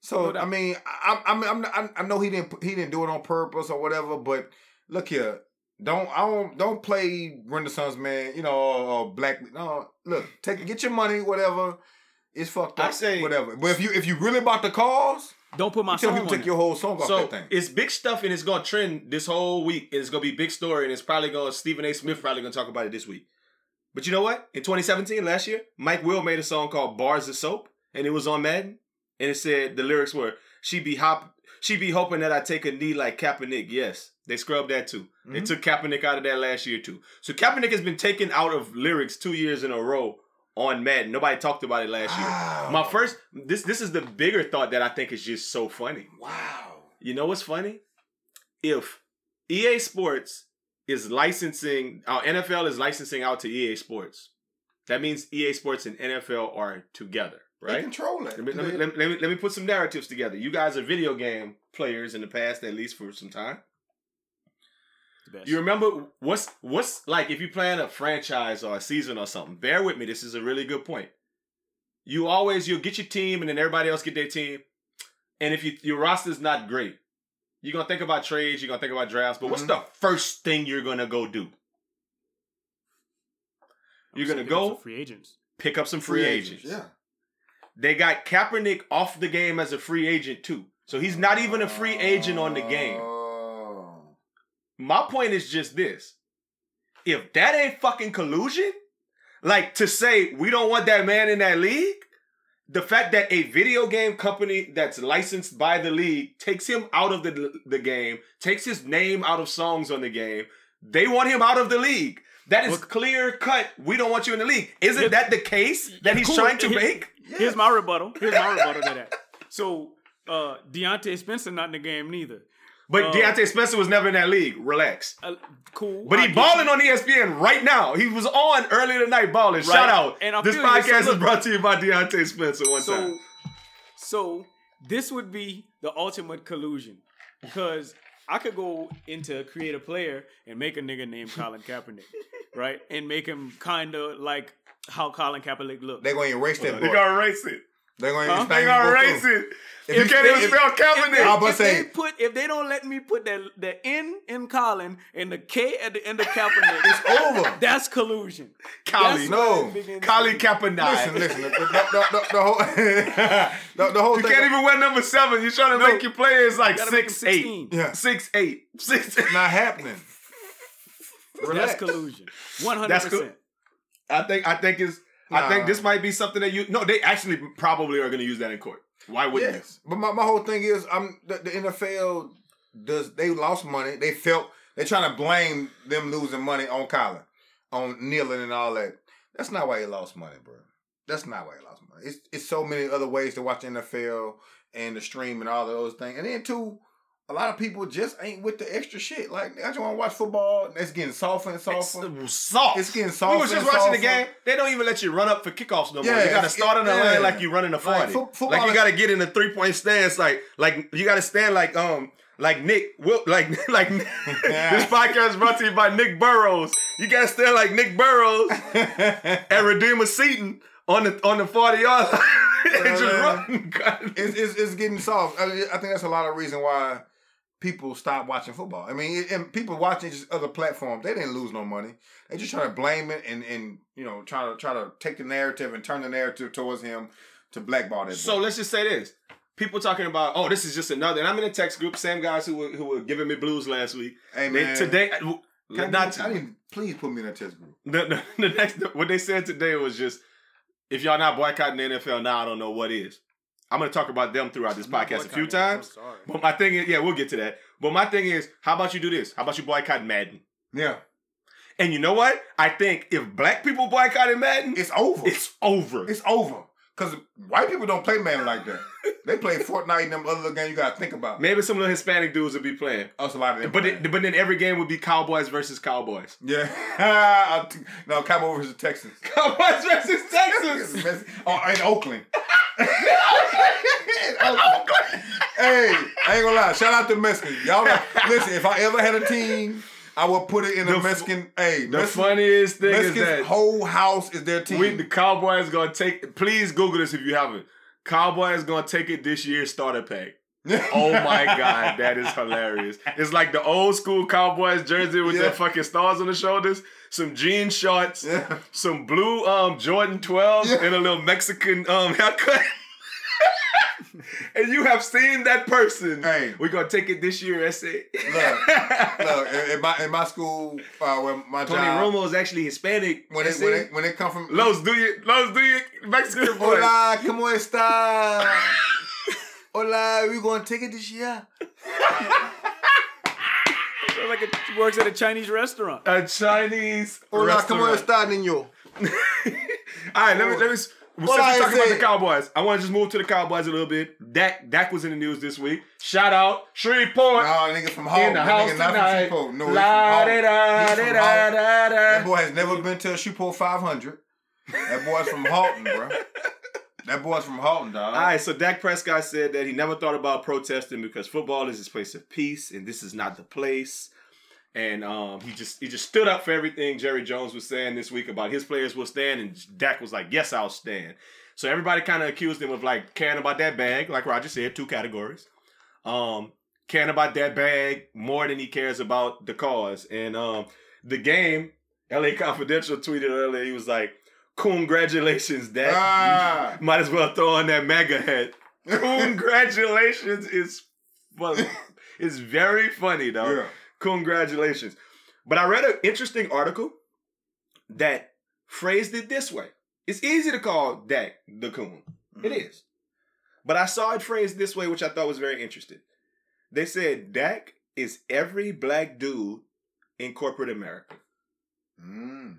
So. I mean, I, I, I'm, I'm, I know he didn't, he didn't do it on purpose or whatever. But look here, don't, I don't, don't play Renaissance man, you know, or, or Black. No, look, take, mm. get your money, whatever. It's fucked up. I say- whatever. But if you, if you really about the cause, Don't put my you song people take your whole song off So that thing. it's big stuff and it's gonna trend this whole week. And it's gonna be big story and it's probably gonna Stephen A. Smith probably gonna talk about it this week. But you know what? In 2017, last year, Mike Will made a song called Bars of Soap, and it was on Madden. And it said the lyrics were she be hop she be hoping that I take a knee like Kaepernick. Yes. They scrubbed that too. They Mhm. took Kaepernick out of that last year too. So Kaepernick has been taken out of lyrics two years in a row on Madden. Nobody talked about it last year. My first this this is the bigger thought that I think is just so funny. Wow. You know what's funny? If EA Sports is licensing, our NFL is licensing out to EA Sports, that means EA Sports and NFL are together, They right? control it. Let me, let, me, let, me, let, me, put some narratives together. You guys are video game players in the past, at least for some time. Best. You remember what's what's like if you plan a franchise or a season or something. Bear with me. This is a really good point. You always you'll get your team and then everybody else get their team. And if you, your roster's not great, you're gonna think about trades. You're gonna think about drafts. But what's Mhm. the first thing you're gonna go do? You're saying gonna go- free agents. Pick up some free, agents. Yeah. They got Kaepernick off the game as a free agent too. So he's not even a free agent on the game. Oh. My point is just this. If that ain't fucking collusion, like to say we don't want that man in that league, the fact that a video game company that's licensed by the league takes him out of the the game, takes his name out of songs on the game, they want him out of the league. That is Well- clear cut. We don't want you in the league. Isn't that the case that he's Cool. trying to Here- make? Here's my rebuttal. Here's my rebuttal to that. So uh Diontae Spencer not in the game neither. But Uh, Diontae Spencer was never in that league. Relax. Uh, cool. But he balling you. on ESPN right now. He was on earlier tonight balling. Shout out. And I this feel you. So podcast is brought to you by Diontae Spencer one so time. so this would be the ultimate collusion because I could go into create a player and make a nigga named Colin Kaepernick, right, and make him kind of like how Colin Kaepernick looked. They're gonna erase that They boy. gonna erase it. They're gonna Huh? it's They even gonna erase through. it. If you you can't even spell If Kaepernick. they, I'm about to if say- they put if they don't let me put the the N in Colin and the K at the end of Kaepernick, It's over. that's collusion. Kali. That's No. what it begins to Kali be. Kaepernick. Listen, listen. The, the, the, the, the whole the, the whole You thing. can't even wear number seven. You're trying to No. make your players like Gotta make six eight, 16. Yeah. six eight, six. It's not happening. Relax. That's collusion. One hundred That's cool. percent. I think I think is I think this might be something that you no they actually probably are going to use that in court. Why wouldn't Yes, but my, my whole thing is, I'm the, the NFL does they lost money. They felt they're trying to blame them losing money on Colin, on kneeling and all that. That's not why he lost money, bro. That's not why he lost money. It's it's so many other ways to watch NFL and the stream and all those things. And then too, a lot of people just ain't with the extra shit. Like I just want to watch football. It's getting softer and softer. It's soft. It's getting softer. we softer. was just and watching the game. They don't even let you run up for kickoffs no more. Yeah, you got to start in the yeah. line like you're running a Like, forty. fo- Like, you got to get in a three point stance. Like like you got to stand like um like Nick. Will like like this podcast is brought to you by Nick Burrows. You got to stand like Nick Burrows and Redeemer Seaton on the on the forty yard line and just run. it's, it's, it's getting soft. I, I think that's a lot of reason why people stop watching football. I mean, and people watching just other platforms, they didn't lose no money. They just try to blame it and and you know try to try to take the narrative and turn the narrative towards him to blackball that. So boy. let's just say this. People talking about, oh, this is just another. And I'm in a text group, same guys who were, who were giving me blues last week. hey They, man, today, Can I, not I didn't. Please put me in a test group. the, the, the next, what they said today was just, if y'all not boycotting the NFL now, I don't know what is. I'm going to talk about them throughout this podcast a few times. Sorry. But my thing is, yeah, we'll get to that. But my thing is, how about you do this? How about you boycott Madden? Yeah, And you know what? I think if black people boycotted Madden, it's over. it's over. It's over. Cause white people don't play man like that. They play Fortnite and them other games you gotta think about. Maybe some little Hispanic dudes would be playing. Oh, Us a lot of them. But it, but then every game would be Cowboys versus Cowboys. Yeah. T- no, Cowboys versus Texans. Cowboys versus Texans. oh, in Oakland. In Oakland. Hey, I ain't gonna lie. Shout out to Mexicans. Y'all know, listen, if I ever had a team, I would put it in The a f- Mexican. Hey, The Mexican, funniest thing is that whole house is their team. we the Cowboys gonna take. Please Google this if you haven't. Cowboys gonna take it this year starter pack. Oh my god, that is hilarious. It's like the old school Cowboys jersey with Yeah. the fucking stars on the shoulders, some jean shorts, Yeah. some blue um Jordan 12s, Yeah. and a little Mexican um haircut. and you have seen that person. Hey. We're gonna take it this year, SA. Look, Look, in in my in my school, uh, where my Tony job, Romo is actually Hispanic. when it, SA. when it when it come from Los, do you Los, do you Mexican boy? Hola, ¿cómo está? Hola, we gonna take it this year. Sounds like it works at a Chinese restaurant. A Chinese Hola, ¿cómo restaurant. está, niño? All right, let me let me. We're I talking about the Cowboys, I want to just move to the Cowboys a little bit. Dak Dak was in the news this week. Shout out Shreveport No, nigga from Hall. in the That house nigga not from. Shreveport. No, he's from La da da He's da from da Hall. da That da. boy has never been to a Shreveport 500. That boy's from Haughton, bro. That boy's from Haughton, dog. All right, so Dak Prescott said that he never thought about protesting because football is his place of peace, and this is not the place. And um, he just he just stood up for everything Jerry Jones was saying this week about his players will stand, and Dak was like, "Yes, I'll stand." So everybody kind of accused him of like caring about that bag, like Roger said, two categories. Um, caring about that bag more than he cares about the cause. And um, the game, LA Confidential tweeted earlier, he was like, "Congratulations, Dak! Ah. Might as well throw on that mega hat." Congratulations is well, it's very funny though. yeah. Congratulations. But I read an interesting article that phrased it this way. It's easy to call Dak the coon. It Mm-hmm. is. But I saw it phrased this way, which I thought was very interesting. They said Dak is every black dude in corporate America. Mm.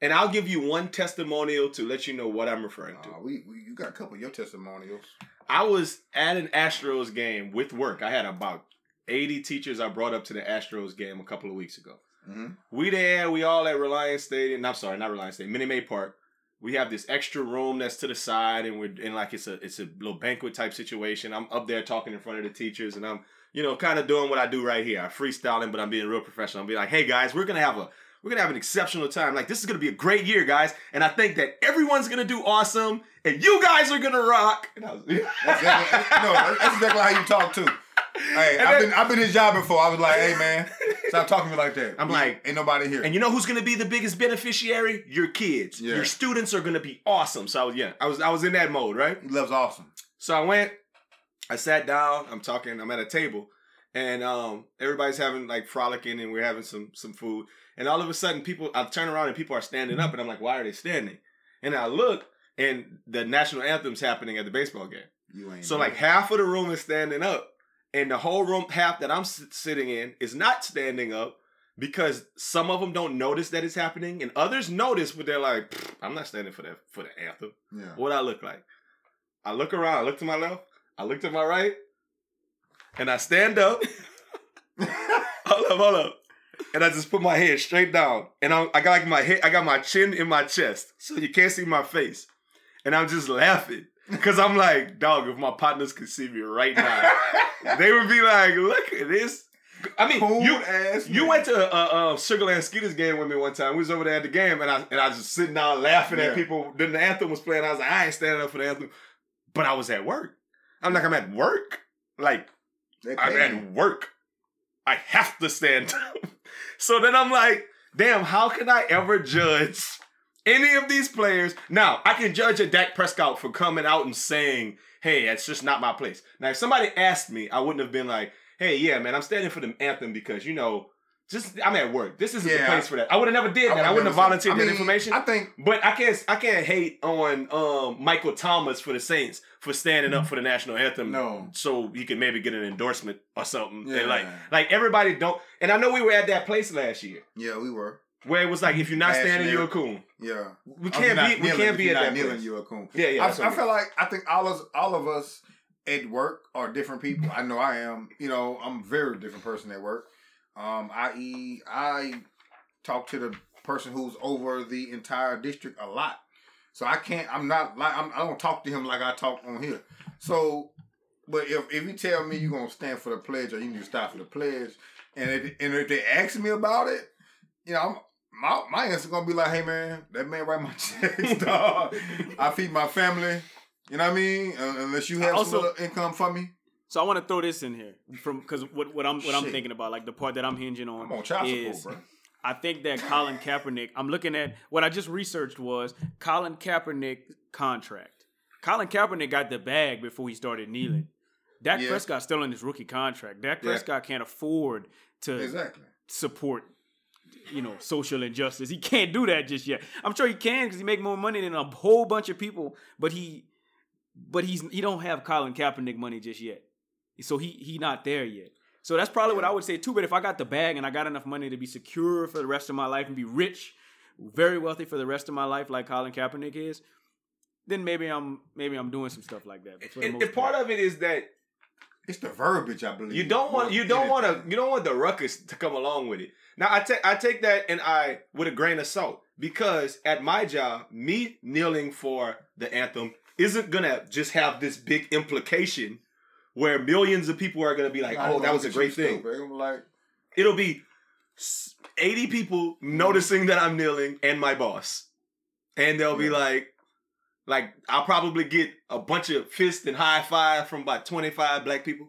And I'll give you one testimonial to let you know what I'm referring to. Uh, we, we, you got a couple of your testimonials. I was at an Astros game with work. I had about 80 teachers I brought up to the Astros game a couple of weeks ago. Mm-hmm. We there, we all at Reliant Stadium. I'm sorry, not Reliant Stadium, Minute Maid Park. We have this extra room that's to the side, and we're in like it's a it's a little banquet type situation. I'm up there talking in front of the teachers, and I'm you know kind of doing what I do right here. I'm freestyling, but I'm being real professional. I'm being like, hey guys, we're gonna have a We're gonna have an exceptional time. Like this is gonna be a great year, guys. And I think that everyone's gonna do awesome, and you guys are gonna rock. And I was, That's exactly, no, that's exactly how you talk too. Hey, And I've then- been I've been in his job before. I was like, hey man, stop talking to me like that. I'm You- like- ain't nobody here. And you know who's gonna be the biggest beneficiary? Your kids. Yeah. Your students are gonna be awesome. So I was, yeah, I was I was in that mode, right? he loves awesome. So I went, I sat down, I'm talking, I'm at a table, and um everybody's having like frolicking and we're having some some food. And all of a sudden people I turn around and people are standing up and I'm like, why are they standing? And I look and the national anthem's happening at the baseball game. You ain't. So like half of the room is standing up, and the whole room half that I'm sitting in is not standing up because some of them don't notice that it's happening, and others notice, but they're like, "I'm not standing for that for the anthem." yeah. What I look like? I look around. I look to my left. I look to my right, and I stand up. hold up, hold up. And I just put my head straight down, and I, I got like my head, I got my chin in my chest, so you can't see my face, and I'm just laughing because I'm like, dog, if my partners could see me right now, they would be like, look at this. I mean, Cool you ass. you man. went to a, a Sugar Land Skeeters game with me one time. We was over there at the game, and I and I was just sitting down laughing Yeah. at people. Then the anthem was playing. I was like, I ain't standing up for the anthem, but I was at work. I'm like, I'm at work. Like I'm at work. I have to stand up. so then I'm like, damn, how can I ever judge any of these players? Now, I can judge a Dak Prescott for coming out and saying, hey, it's just not my place. Now, if somebody asked me, I wouldn't have been like, hey, yeah, man, I'm standing for the anthem because, you know, just I'm at work. This isn't the place for that. I would have never did that. I, would wouldn't have volunteered I that information. I think But I can't I can't hate on um, Michael Thomas for the Saints for standing up for the national anthem. No. So he could maybe get an endorsement or something. Yeah. And like like everybody don't and I know we were at that place last year yeah, we were. Where it was like if you're not Last standing, year. you're a coon. Yeah. We can't not be we can't be at that kneeling, place. You're a coon. Yeah, yeah. I, what I feel like I think all of us, all of us at work are different people. I know I am. You know, I'm a very different person at work. Um, i.e., I talk to the person who's over the entire district a lot, so I can't. I'm not like I'm, I don't talk to him like I talk on here. So, but if if you tell me you're gonna stand for the pledge or you need to stop for the pledge, and it, and if they ask me about it, you know, I'm, my my answer gonna be like, hey man, that man write my checks, dog. I feed my family. You know what I mean? Uh, unless you have Also- some other income for me, So I want to throw this in here from because what, what I'm what I'm thinking about, like the part that I'm hinging on, I'm on child is support, bro. I think that Colin Kaepernick. I'm looking at what I just researched was Colin Kaepernick contract. Colin Kaepernick got the bag before he started kneeling. Dak Yeah. Prescott's still in his rookie contract. Dak Yeah. Prescott can't afford to Exactly. support you know social injustice. He can't do that just yet. I'm sure he can because he make more money than a whole bunch of people, but he but he's he don't have Colin Kaepernick money just yet. So he he not there yet. So that's probably what I would say too. But if I got the bag and I got enough money to be secure for the rest of my life and be rich, very wealthy for the rest of my life, like Colin Kaepernick is, then maybe I'm maybe I'm doing some stuff like that. But And, and part of it is that It's the verbiage, I believe. you don't want you don't want to you don't want the ruckus to come along with it. Now I take I take that and I with a grain of salt because at my job, me kneeling for the anthem isn't gonna just have this big implication where millions of people are gonna be like, "Oh, that was a great thing." like, It'll be eighty people noticing that I'm kneeling and my boss, and they'll be like, like I'll probably get a bunch of fist and high five from about twenty five black people,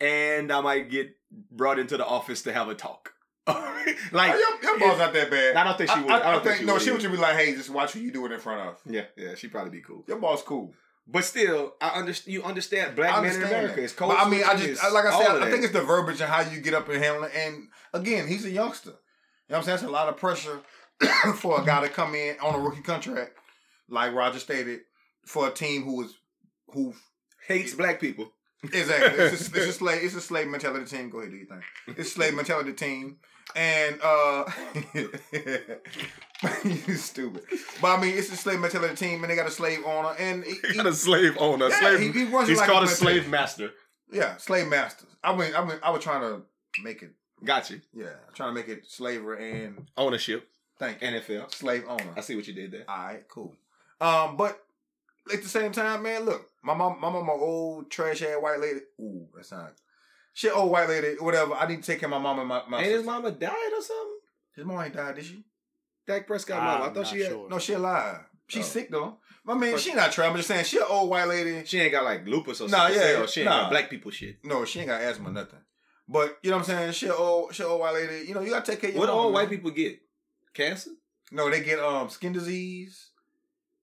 and I might get brought into the office to have a talk. like, oh, your, your boss not that bad. I don't think she would. I, don't think, she no, would she would be like, hey, just watch who you do it in front of. Yeah, yeah, she'd probably be cool. Your boss cool. But still, I understand. You understand, black I men in America. It's cold. I mean, I just like I said, I think it's the verbiage and how you get up and handle it. And again, he's a youngster. You know what I'm saying? It's a lot of pressure for a guy to come in on a rookie contract, like Roger stated, for a team who is who hates black people. exactly it's a, it's a slave it's a slave mentality team. Go ahead, do your thing. It's a slave mentality team, and uh, you stupid. But I mean, it's a slave mentality team, and they got a slave owner, and he, He got a slave owner. Yeah, slave. he- he runs he's like called a a slave master. yeah, slave masters. I mean, I mean, I was trying to make it. Got you. Yeah, trying to make it slavery and Ownership. thank you, NFL. slave owner. I see what you did there. All right, cool. Um, but at the same time, man, look, my mom, my mama, old trash ass white lady. Ooh, that's not. Shit, old white lady, whatever. I need to take care of my mom and my my. Ain't his mama died or something? His mom ain't died, did she? Dak Prescott mom. I I'm thought she not had. sure. No, she alive. She's Oh. sick though. I mean, she not trying. I'm just saying, she an old white lady. She ain't got like lupus or Nah, something. yeah, She ain't nah. got black people shit. No, she ain't got asthma, nothing. But you know what I'm saying? She an old, she an old white lady. You know, you gotta take care of your What do mama, all man. white people get? Cancer? No, they get um skin disease,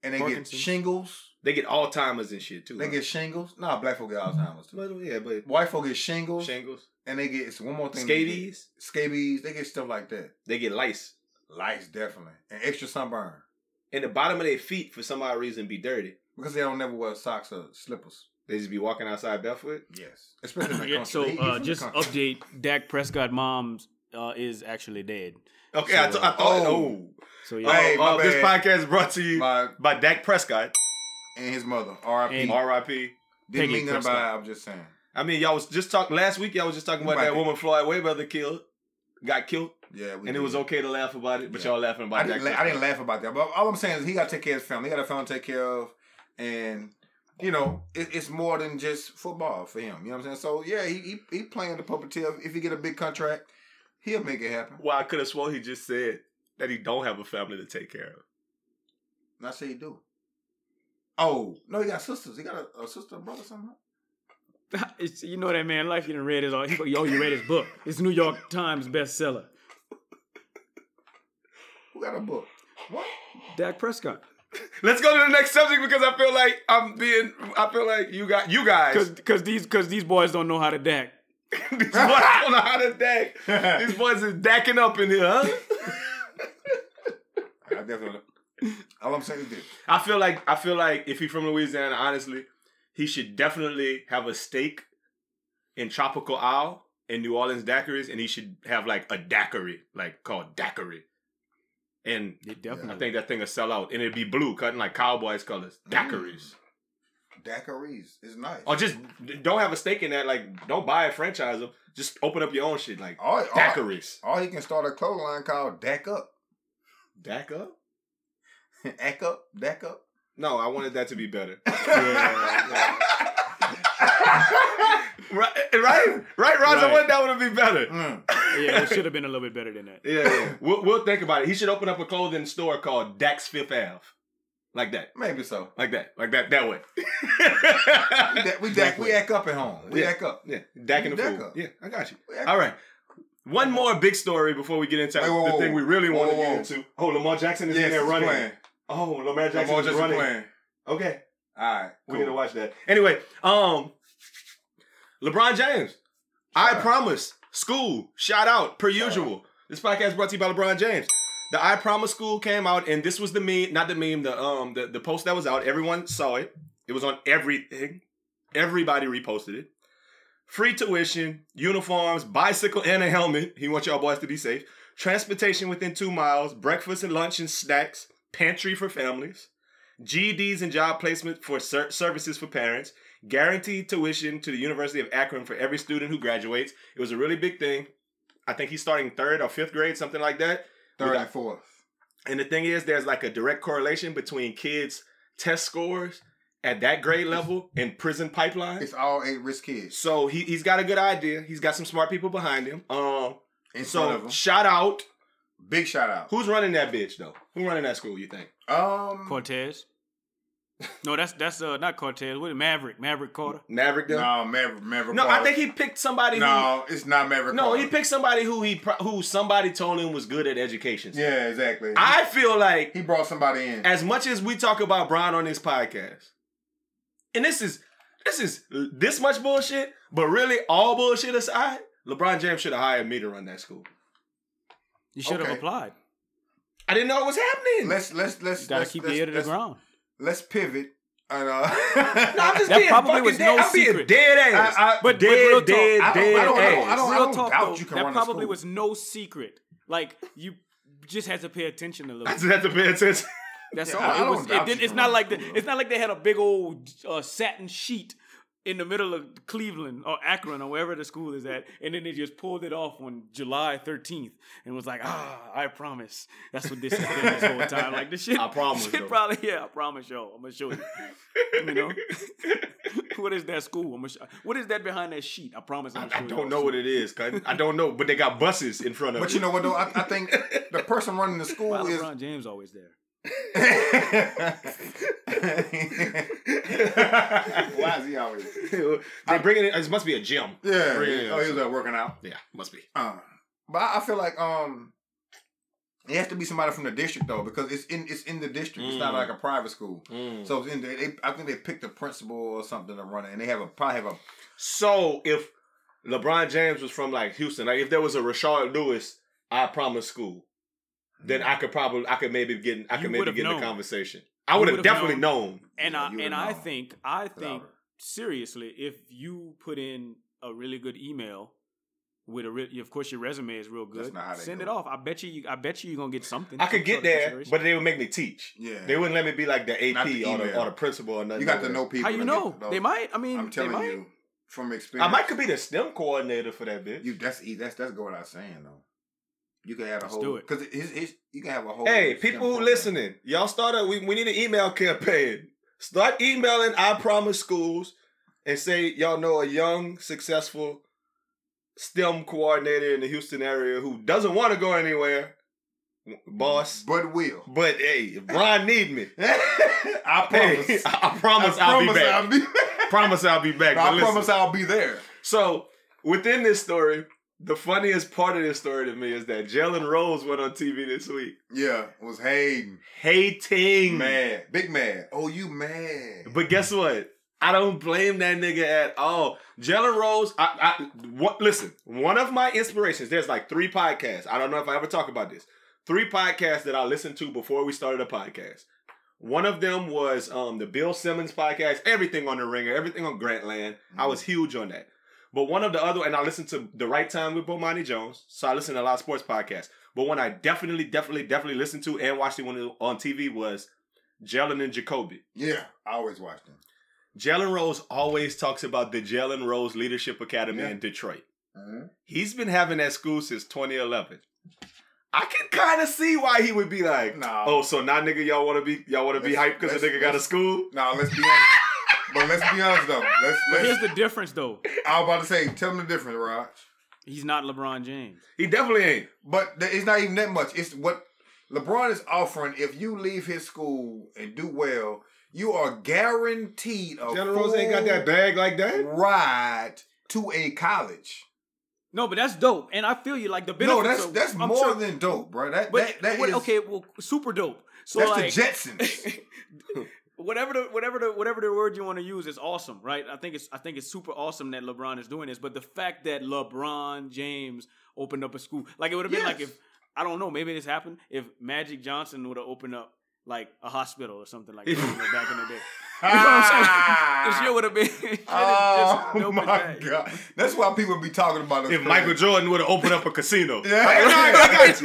and they Parkinson's. get shingles. They get Alzheimer's and shit too. They huh? get shingles. Nah, black folk get Alzheimer's too. But, yeah, but White folk get shingles, shingles, and they get it's one more thing. they scabies. Scabies. They get stuff like that. They get lice. Lice definitely, and extra sunburn And the bottom of their feet, for some odd reason, be dirty. because they don't never wear socks or slippers. They just be walking outside barefoot. Yes, especially in the Yeah, country. so He- he uh, just country. update: Dak Prescott mom's uh, is actually dead. Okay, I, So, th- I thought. oh. Oh, So yeah, Hey, my oh, this podcast is brought to you My by Dak Prescott. and his mother, R.I.P. R.I.p. Didn't Peggy mean nothing Prescott. about it. I'm just saying. I mean, y'all was just talking last week. Y'all was just talking about Right. that woman Floyd Mayweather killed, got killed, Yeah, we and it was okay to laugh about it. But Yeah. y'all laughing about I didn't, la- I didn't laugh about that, but all I'm saying is he got to take care of his family. He got a family to take care of, and you know it, it's more than just football for him. You know what I'm saying? So yeah, he he, he playing the puppeteer. If he get a big contract, he'll make it happen. Well, I could have sworn he just said that he don't have a family to take care of. And I say he do. Oh no, he got sisters. He got a, a sister, and brother, something. it's, you know that man life. You done read his. Oh, he, oh, you read his book. It's New York Times bestseller. Who got a book? What? Dak Prescott. Let's go to the next subject because I feel like I'm being. I feel like you got you guys. Cause, cause these, cause these boys don't know how to Dak. These boys don't know how to dack. These boys is dacking up in here, huh? I definitely. All I'm saying is this. I feel like I feel like if he's from Louisiana, honestly, he should definitely have a stake in Tropical Isle in New Orleans daiquiris, and he should have like a daiquiri, like called daiquiri. And It definitely. I think that thing will sell out, and it'd be blue, cutting like Cowboys colors, daiquiris. Daiquiris is nice. Or just don't have a stake in that. Like, don't buy a franchise them. Just open up your own shit, like All, all, daiquiris. or he can start a clothing line called Dak Up. Dack up? Ack Up, Dak Up. No, I wanted that to be better. Yeah, right, right, right, Roz. I Right. wanted that would to be better. Mm. yeah, it should have been a little bit better than that. Yeah, yeah. we'll, we'll think about it. He should open up a clothing store called Dax Fifth Ave, like that, Maybe so. like that, like that, that way. We Dak, we, we act up at home. We Yeah. act up. yeah, Dak and the Dak fool. up. Yeah, I got you. All right. One more big story before we get into Wait, whoa, the whoa, thing we really whoa, want to get into. Oh, Lamar Jackson is in there running. playing. Oh, Lamar Jackson Lamar is Jackson running. playing. Okay, All right. cool. gonna watch that. Anyway, um, LeBron James. I out. promise. School. Shout out per usual. This podcast brought to you by LeBron James. The I Promise School came out, and this was the meme, not the meme, the um, the, the post that was out. Everyone saw it. It was on everything. Everybody reposted it. Free tuition, uniforms, bicycle, and a helmet. He wants y'all boys to be safe. Transportation within two miles, breakfast and lunch and snacks, pantry for families, GEDs and job placement for ser- services for parents, guaranteed tuition to the University of Akron for every student who graduates. It was a really big thing. I think he's starting third or fifth grade, something like that. Third and fourth. And the thing is, there's like a direct correlation between kids' test scores at that grade level and prison pipeline. It's all eight risk kids. So he he's got a good idea. He's got some smart people behind him. Um, In front so of them. shout out. Big shout out. Who's running that bitch though? Who running that school? You think? Um, Cortez. No, that's that's uh not Cortez. What is? Maverick? Maverick Carter. Maverick? Though? no, Maverick. Maverick. No, I think he picked somebody. No, it's not Maverick. no, Carter. he picked somebody who he who somebody told him was good at education. Yeah, exactly. I feel like he brought somebody in. as much as we talk about Brian on this podcast, and this is this is this much bullshit, but really all bullshit aside, LeBron James should have hired me to run that school. You should have Okay. applied. I didn't know it was happening. Let's let's let's You gotta let's, keep let's, the ear to the ground. Let's pivot. And, uh, No, I'm just That being probably fucking was dead. no I'm being secret. dead ass. I- I- But, but dead, real talk, dead, I don't- dead I don't- I don't- I don't- real talk doubt though, you can that probably was no secret. Like you just had to pay attention a little. I just have to pay attention. That's Yeah, all. I it don't was. It did, it's not like a the, school, It's not like they had a big old uh, satin sheet in the middle of Cleveland or Akron or wherever the school is at, and then they just pulled it off on July 13th and was like, "Ah, I promise." That's what this has been this whole time. Like the shit. I promise, Shit though. probably. Yeah, I promise, y'all. I'm gonna show you. You know. what is that school? I'm gonna sh- what is that behind that sheet? I promise. I'm I, I don't know what it is. I don't know, but they got buses in front of But it. you know what though? I, I think the person running the school Why is. LeBron James always there? Why is he always? they bring it in. It must be a gym. Yeah. Bring it in. Oh, he was there working out. Yeah, must be. Uh, but I, I feel like um, it has to be somebody from the district though, because it's in it's in the district. It's not Mm. like a private school. Mm. So it's in the, they, I think they picked a principal or something to run it, and they have a probably have a So if LeBron James was from like Houston, like if there was a Rashard Lewis, I promise school, then I could probably I could maybe get I You could maybe would've get in known. the conversation. I would have definitely known. And Yeah, I and would've I think I think without seriously, if you put in a really good email with a re- of course your resume is real That's good, not how they send do it it. off. I bet you, I bet you, you're gonna get something. I could get there, but they would make me teach. yeah. They wouldn't let me be like the AP Not the or, the, email. or the principal or nothing. you got like to know people. how you know get they might. I mean, I'm telling they might. you from experience. I might could be the STEM coordinator for that bitch. You that's e- that's that's what I'm saying though. You can have a Let's whole do it. because his, his you can have a whole. Hey, people who program. listening, y'all started. We, we need an email campaign. Start emailing I promise schools and say y'all know a young, successful STEM coordinator in the Houston area who doesn't want to go anywhere, boss. but will. But hey, if Brian need me, I hey, promise. I promise, I I'll be back. I'll be. promise I'll be back. I But listen, promise I'll be there. So within this story, the funniest part of this story to me is that Jalen Rose went on TV this week Yeah, was hating. hating. mad, big mad. Oh, you mad? But guess what? I don't blame that nigga at all. Jalen Rose, I, I what, listen. One of my inspirations. There's like three podcasts. I don't know if I ever talk about this. Three podcasts that I listened to before we started a podcast. One of them was um the Bill Simmons podcast. Everything on the Ringer, everything on Grantland. I was huge on that. But one of the other, and I listened to The Right Time with Bomani Jones. So I listen to a lot of sports podcasts. But one I definitely, definitely, definitely listened to and watched it when it was on TV was Jalen and Jacoby. Yeah, I always watch them. Jalen Rose always talks about the Jalen Rose Leadership Academy Yeah. in Detroit. Mhm. He's been having that school since 2011. I can kind of see why he would be like, Nah. "Oh, so now nigga, y'all want to be y'all want to be hyped because the nigga got a school." Now let's be honest. But let's be honest though. Let's. But let's here's the difference, though. I was about to say, tell them the difference, Raj. He's not LeBron James. He definitely ain't. But th- it's not even that much. It's what LeBron is offering. If you leave his school and do well, you are guaranteed a Jalen Rose ain't got that bag like that. ride to a college. No, but that's dope, and I feel you. Like the No, that's of- that's I'm more sure- than dope, bro. That But that, that what- is- okay, well, super dope. So that's like, the Jetsons. whatever the whatever the whatever the word you want to use is awesome, right? I think it's I think it's super awesome that LeBron is doing this, but the fact that LeBron James opened up a school, like it would have been like if I don't know, maybe this happened if Magic Johnson would have opened up like a hospital or something like that back in the day. You know what I'm saying? Ah. This shit would have been shit just Oh dope my that. god, that's why people be talking about this. If Michael Jordan would have opened up a casino, Yeah. Like, no, I got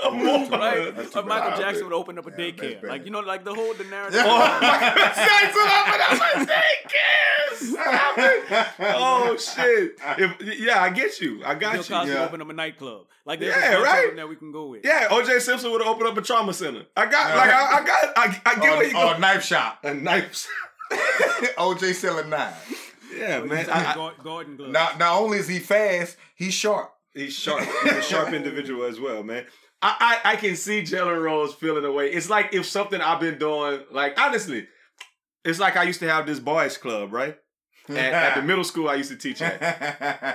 you. or more, more, Right? That's Or Michael bad. Jackson would have opened up a Yeah, daycare. Like, you know, like the whole the narrative. Yeah. Oh, Michael Jackson opened up a daycare. Stop it. Oh shit! If, yeah, I get you. I got Bill you. Cosby Yeah. opened up a nightclub. Like, there's Yeah, a right? that we can go with. Yeah, OJ Simpson would have opened up a trauma center. I got, like, I, I got, I, I get or, where you or go. a knife shop. A knife. OJ selling knives. Yeah, man. He's I, I, Gordon- Gordon Gloves. Not not only is he fast, he's sharp. he's sharp. He's a sharp individual as well, man. I, I, I can see Jalen Rose feeling away. It's like if something I've been doing, like honestly, it's like I used to have this boys club, right? At, at the middle school I used to teach at.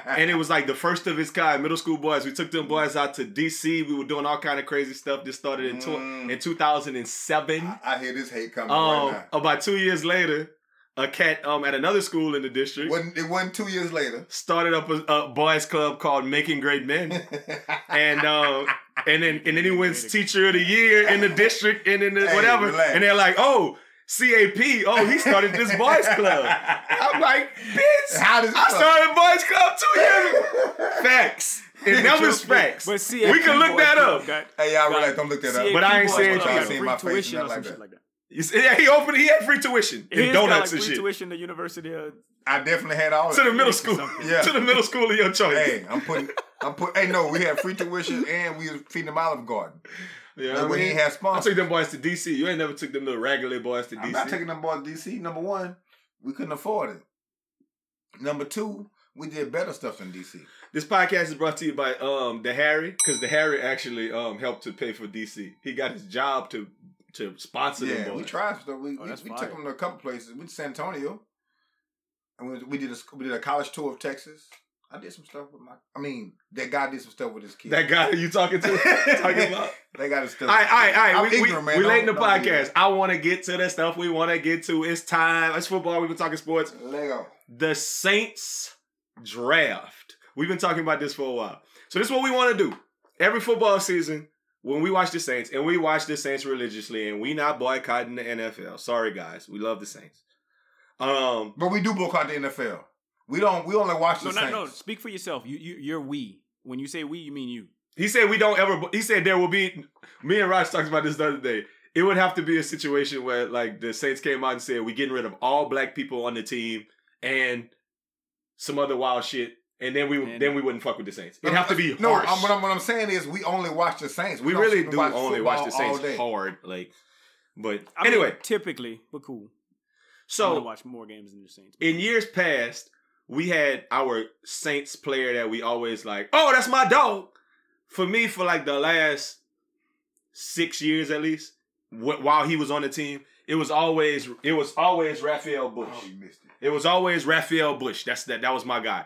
and it was like the first of its kind. Middle school boys. We took them boys out to DC. We were doing all kind of crazy stuff. This started in tw- Mm. in 2007. I, I hear this hate coming Um, right about two years later, a cat um at another school in the district Wasn't, it wasn't two years later. started up a, a boys club called Making Great Men, and um and then and then he wins Teacher of the Year in the district and in the Hey, whatever, relax. and they're like, oh. CAP, oh, he started this boys club. I'm like, bitch, How does it I start? started boys club two years ago. Facts. It numbers facts. But CAP we can look that Club up. got- Hey, y'all got- relax. Don't look that up. CAP But I ain't saying Club y'all got see free my face and tuition or nothing some like that. like that. You see, yeah, he opened. He had free tuition His and got, donuts like and free shit tuition to University of I definitely had all to the middle school. Yeah. To the middle school of your choice. Hey, I'm putting, I'm put. Hey, no, we had free tuition and we was feeding them Olive Garden. Yeah, Like I when he mean, had I took them boys to DC. You ain't never took them little regular boys to DC. I'm not taking them boys to DC. Number one, We couldn't afford it. Number two, we did better stuff in DC. This podcast is brought to you by um the Harry, because the Harry actually um helped to pay for DC. He got his job to to sponsor them Yeah, we tried stuff. We, Oh, we, we took them to a couple places. We went to San Antonio, and we, we did a we did a college tour of Texas. I did some stuff with my. I mean, that guy did some stuff with his kid. That guy you talking to? talking about? they got his stuff. All right, all right, all right. I'm We, we, man. we late in the Don't- don't do podcast. I want to get to the stuff we want to get to. It's time. It's football. We've been talking sports. Lego. The Saints draft. We've been talking about this for a while. So this is what we want to do. Every football season, when we watch the Saints, and we watch the Saints religiously, and we not boycotting the NFL. Sorry, guys. We love the Saints. Um, But we do boycott the NFL. We don't. We only watch the Saints. No, no, Saints. no. Speak for yourself. You, you, you're we. When you say we, you mean you. He said we don't ever. He said there will be. Me and Raj talked about this the other day. It would have to be a situation where like the Saints came out and said we're getting rid of all black people on the team and some other wild shit, and then we Man. then we wouldn't fuck with the Saints. It'd have to be No. I'm, what, I'm, what I'm saying is we only watch the Saints. we don't really do and only watch the Saints hard, like. But I mean, anyway, typically, but cool. so watch more games than the Saints. in years past, we had our Saints player that we always like, oh, that's my dog. For me, for like the last six years at least, wh- while he was on the team, it was always it was always Rafael Bush. Oh, it. It was always Rafael Bush. That's that. That was my guy.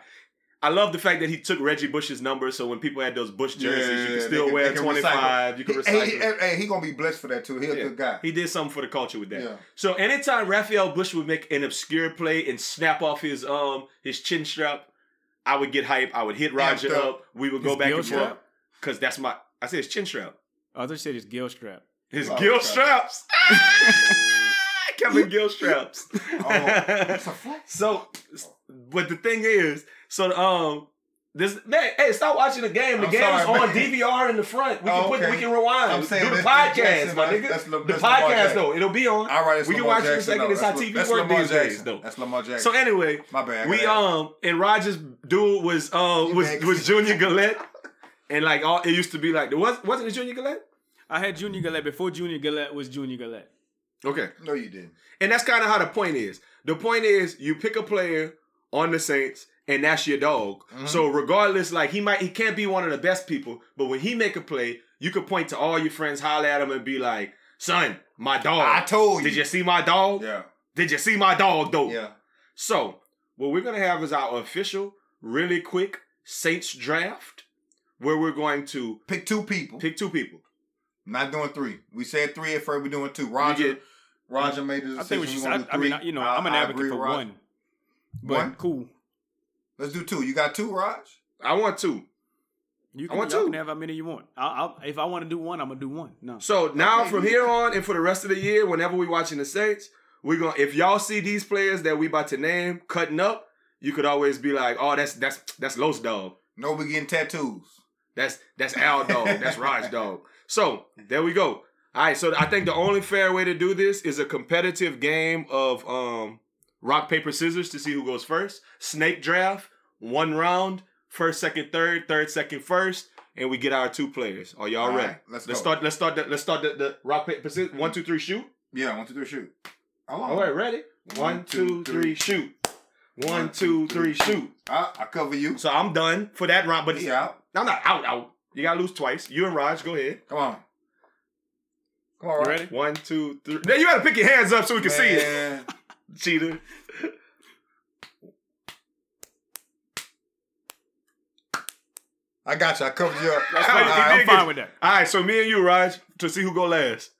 I love the fact that he took Reggie Bush's number, so when people had those Bush jerseys, you could still can- wear they can twenty five. recycle. You can He- recycle. Hey, he, hey, he gonna be blessed for that too. He's a Yeah. good guy. He did something for the culture with that. Yeah. So anytime Rafael Bush would make an obscure play and snap off his um his chin strap, I would get hype. I would hit Roger Amped up. up. We would go His back and forth because that's my. I said his chin strap. I thought said it's Gill strap. His Oh, gill okay. straps. Kevin Gill straps. Oh, that's a fl- so, but the thing is, so um. This man, hey, stop watching the game. The I'm game is sorry, on man. DVR in the front. We can Oh, put, okay. we can rewind. I'm saying Do the that's- that's podcast, Jackson, my that's- nigga. that's Le- the that's podcast Jackson. though, it'll be on. All right, it's We can Lamar watch it in a second. though. It's how TV that's work Lamar these days, though. That's Lamar Jackson. So anyway, My bad. we go um and Rogers dude was uh You was was Junior Galette, and like all it used to be like there was wasn't it Junior Galette? I had Junior Galette before Junior Galette was Junior Galette. Okay, No, you didn't. and that's kind of how the point is. The point is you pick a player on the Saints. And that's your dog. Mhm. So regardless, like he might, he can't be one of the best people, but when he make a play, you could point to all your friends, holler at him, and be like, "Son, my dog. I told you. Did you see my dog? Yeah. Did you see my dog though? Yeah. So, what we're going to have is our official, really quick Saints draft where we're going to Pick two people. pick two people. Not doing three. We said three at first. We're doing two. Roger. You get- Roger made the decision. I think we should. wanna I, I mean, you know, I- I'm an advocate agree for Roger. one. But One? cool. Let's do two. You got two, Raj? I want two. You I can, want y'all two. can have how many you want. I'll, I'll, if I want to do one, I'm gonna do one. No. So now Okay, from here on and for the rest of the year, whenever we watching the Saints, we're going to if y'all see these players that we about to name cutting up, you could always be like, "Oh, that's that's that's Los dog. No, we getting tattoos. That's that's Al dog. That's Raj dog." So, there we go. All right, so I think the only fair way to do this is a competitive game of um rock paper scissors to see who goes first. Snake draft, one round, first, second, third, third, second, first, and we get our two players. Are y'all All ready? right, let's let's go. start. Let's start. The, let's start the, the rock paper scissors. One, two, three, shoot. Yeah, one, two, three, shoot. How long? All right, ready? One, two, three, shoot. One, two, three, shoot. I, ah, I cover you. So I'm done for that round, but yeah. I'm not out. Out. You gotta lose twice. You and Raj, go ahead. Come on. Come on, Raj. ready? One, two, three. Now you gotta pick your hands up so we can see it. Man. Cheater. I got you. I covered you up. That's fine. right, I'm fine good. with that. All right, so me and you, Raj, to see who go last.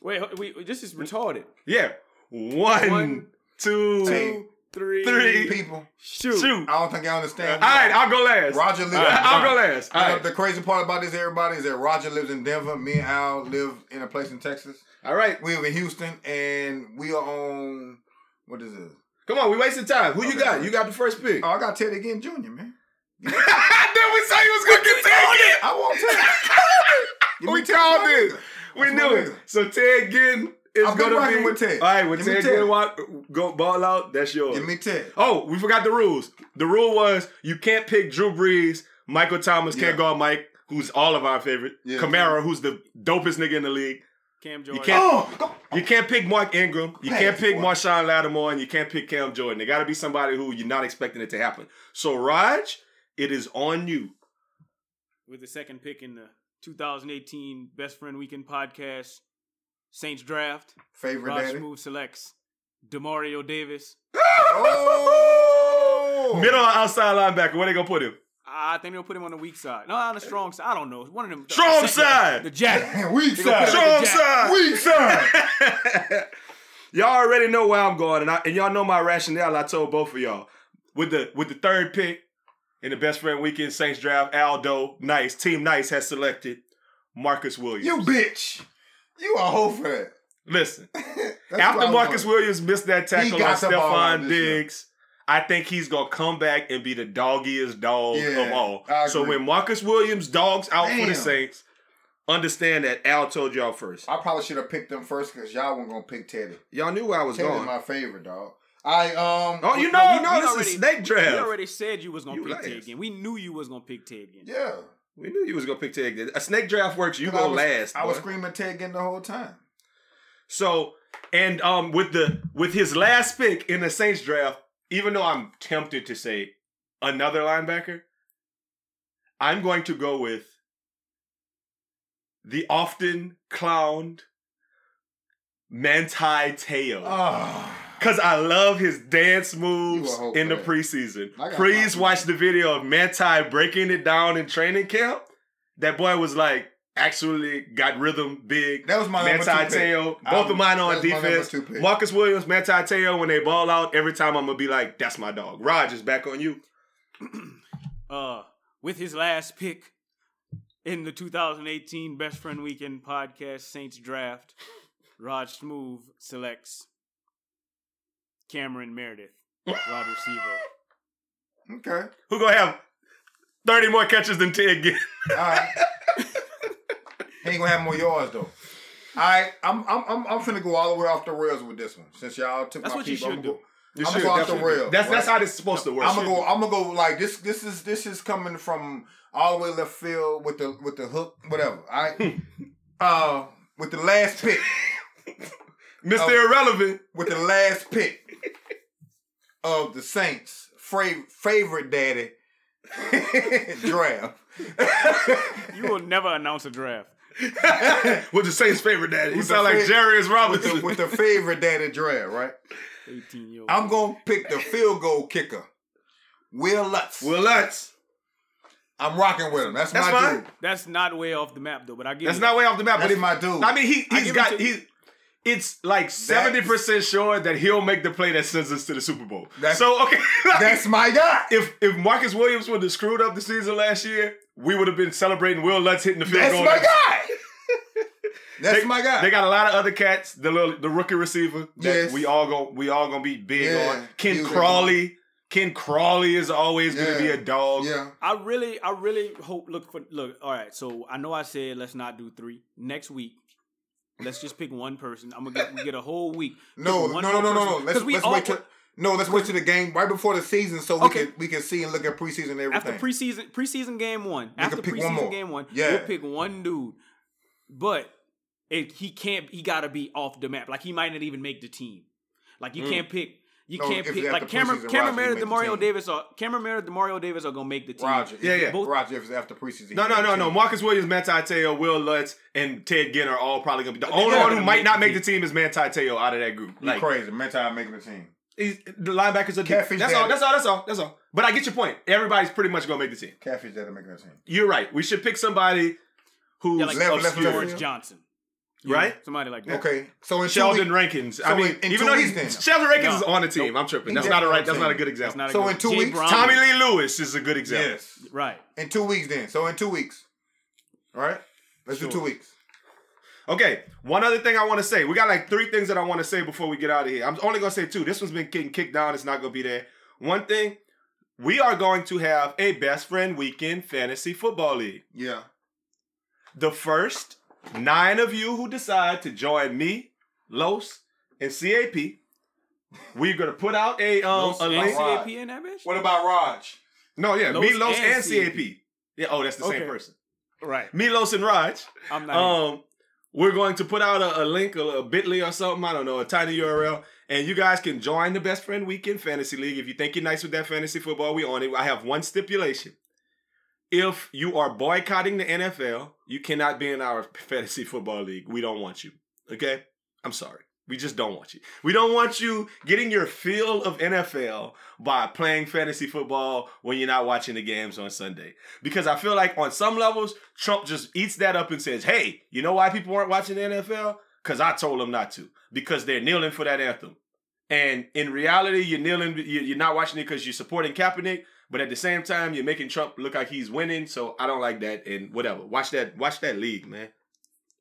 Wait, ho- wait, this is retarded. Yeah. One, One, two, Hey. Three, Three. People, shoot. shoot. I don't think I understand. All right, I'll go last. Roger lives. All right, I'll go last. All You know. The crazy part about this, everybody, is that Roger lives in Denver. Me and Al live in a place in Texas. All right. We live in Houston, and we are on what is this? Come on, we wasting time. Who you got? You got the first pick. Oh, I got Teddy again, Junior, man. then we said he was gonna get taken. I want Ted. Give We me Ted, called my it. We That's knew it. So Ted Ginn is I've gonna rocking be with Ted. All right, when me Ted Ted. Ginn walk, go ball out, that's yours. Give me Ted. Oh, we forgot the rules. The rule was you can't pick Drew Brees, Michael Thomas, can't Yeah. guard Mike, who's all of our favorite, Yeah. Kamara, who's the dopest nigga in the league. Cam Jordan. can't- Oh, You can't pick Mark Ingram. You Man, can't pick boy. Marshon Lattimore, and you can't pick Cam Jordan. They got to be somebody who you're not expecting it to happen. So, Raj, it is on you. with the second pick in the 2018 Best Friend Weekend podcast, Saints draft. favorite Rod daddy. Smooth selects Demario Davis. Oh, Middle or outside linebacker, where they gonna put him? I think they'll put him on the weak side. No, on the strong side. I don't know. One of them. Strong the, side. The Jack. weak They gonna side. him Strong at side. Weak side. y'all already know where I'm going, and, I, and y'all know my rationale. I told both of y'all with the with the third pick in the best friend weekend Saints draft. Aldo Nice Team Nice has selected Marcus Williams. You bitch. You a hoe for that. Listen, after Marcus. Williams missed that tackle on Stefon like this year. Diggs, I think he's gonna come back and be the doggiest dog Yeah, of all. So when Marcus Williams dogs out for the Saints, understand that Al told y'all first. I probably should have picked them first because y'all weren't gonna pick Teddy. Y'all knew where I was Teddy's going. my favorite dog. I um. Oh, you No, know, we- you know, we this already- is snake draft. We already said you was gonna You pick liars. Ted again. We knew you was gonna pick Ted again. Yeah. We knew you was gonna pick Ted. A snake draft works. You go last. I was screaming Ted again the whole time. So and um with the with his last pick in the Saints draft, even though I'm tempted to say another linebacker, I'm going to go with the often clowned Manti Teo. Ah. Cause I love his dance moves in the preseason. Please watch the video of Manti breaking it down in training camp. That boy was like actually got rhythm big. That was my number Manti two pick. Both I'm- of mine on that's my number defense. Marcus Williams, Manti Teo, when they ball out, every time I'm gonna be like, "That's my dog." Raj is back on you. Uh, with his last pick in the 2018 Best Friend Weekend podcast Saints draft, Rod Smooth selects Cameron Meredith, wide receiver. Okay. Who gonna have thirty more catches than Ted get? All right. he ain't gonna have more yards though. All right, I'm I'm I'm I'm finna go all the way off the rails with this one. Since y'all took That's my what you peep, I'm should do. You I'm should gonna go off the definitely. rails, That's that's how this is supposed to work. I'm gonna go. I'm gonna go like this. This is this is coming from all the way left field with the with the hook, whatever. All right. uh, with the last pick, Mr. Oh. Irrelevant. with the last pick of the Saints' fra- favorite daddy draft. You will never announce a draft. with the Saints' favorite daddy. He With sound like fa- Jarius with Robinson. the with the favorite daddy draft, right? 18 year old. I'm gonna pick the field goal kicker, Will Lutz. Will Lutz. I'm rocking with him. That's, That's my fine. dude. That's not way off the map though, but I give That's you not way off the map. That's but if, my dude. I mean, he I he's give it got to- he. It's like seventy percent sure that he'll make the play that sends us to the Super Bowl. That's- so okay, like, That's my guy. if if Marcus Williams would have screwed up the season last year, we would have been celebrating Will Lutz hitting the field That's goal. my next- guy. That's They- my guy. They got a lot of other cats. The little the rookie receiver that Yes. we all go we all gonna be big Yeah, on. Ken he was a Crawley. Ken Crawley is always gonna be a dog. yeah. I really, I really hope. Look for look. All right, so I know I said let's not do three next week. Let's just pick one person. I'm gonna get, we get a whole week. No, no, no, no, no, no. Let's we let's all- wait till no. Let's wait till the game right before the season so we Okay. can we can see and look at preseason and everything. after preseason preseason game one. can after one preseason more. game one, Yeah. we'll pick one dude. But it, he can't. He got to be off the map. Like he might not even make the team. Like you Mm. can't pick. You No, can't pick like after Cameron, preseason, Cameron Meredith, he the Demario team. Davis, are Cameron Meredith, Demario Davis are gonna make the team. Roger, Yeah, yeah. Both- Roger, if it's after preseason. No, no, no, no. Marcus Williams, Manti Teo, Will Lutz, and Ted Ginn are all probably gonna be the only one who might not make the team is Manti Teo out of that group. You Like crazy. Mental making the team. he's, the linebackers are Catfish That's all. That's all. That's all. That's all. But I get your point. Everybody's pretty much gonna make the team. Catfish that are making the team. You're right. We should pick somebody who's Yeah, like Left- left obscure, field. George Johnson, You know, right? Somebody like that. Okay, so in Sheldon weeks, Rankins. I so mean, in- in even two though weeks he's then. Sheldon Rankins No. is on the team. I'm tripping. That's He's not a right. That's not a team. good That's example. not a So good in two Jay weeks- Brown- Tommy Lee Lewis is a good example. yes, Right. in two weeks then. So in two weeks, all right. Let's Sure. do two weeks. Okay, one other thing I want to say. We got like three things that I want to say before we get out of here. I'm only gonna say two. This one's been getting kicked down. It's not gonna be there. One thing, we are going to have a best friend weekend fantasy football league. Yeah. The first nine of you who decide to join me, Los, and CAP, we're gonna put out a um Los a link. NCAP in that bitch. What about Raj? No, yeah, Los me, Los, and and CAP. Yeah, oh, that's the same person. Right. Me, Los, and Raj. I'm not. Um, We're going to put out a, a link, a, a Bitly or something. I don't know, a tiny URL, and you guys can join the Best Friend Weekend Fantasy League. If you think you're nice with that fantasy football, we on it. I have one stipulation: if you are boycotting the NFL, you cannot be in our fantasy football league. We don't want you. Okay, I'm sorry. We just don't want you. We don't want you getting your feel of NFL by playing fantasy football when you're not watching the games on Sunday. Because I feel like on some levels, Trump just eats that up and says, hey, you know why people aren't watching the NFL? Because I told them not to. Because they're kneeling for that anthem. And in reality, you're kneeling, you're not watching it because you're supporting Kaepernick, but at the same time, you're making Trump look like he's winning. So I don't like that. And whatever. Watch that, watch that league, man.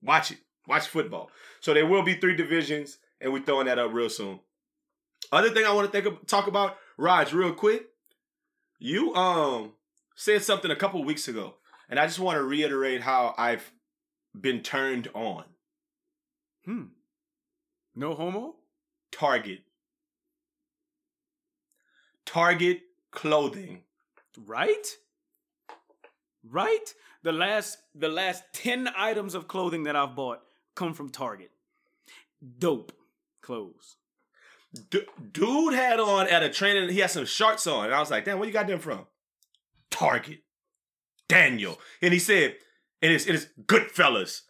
Watch it. Watch football. So there will be three divisions, and we're throwing that up real soon. Other thing I want to think of, talk about, Raj, real quick. You um said something a couple weeks ago, and I just want to reiterate how I've been turned on. Hmm. No homo? Target. Target clothing. Right? Right? The last the last 10 items of clothing that I've bought come from Target. Dope clothes. D- dude had on at a training, he had some shorts on, and I was like, damn, where you got them from? Target. Daniel. And he said, and it is it is Goodfellas.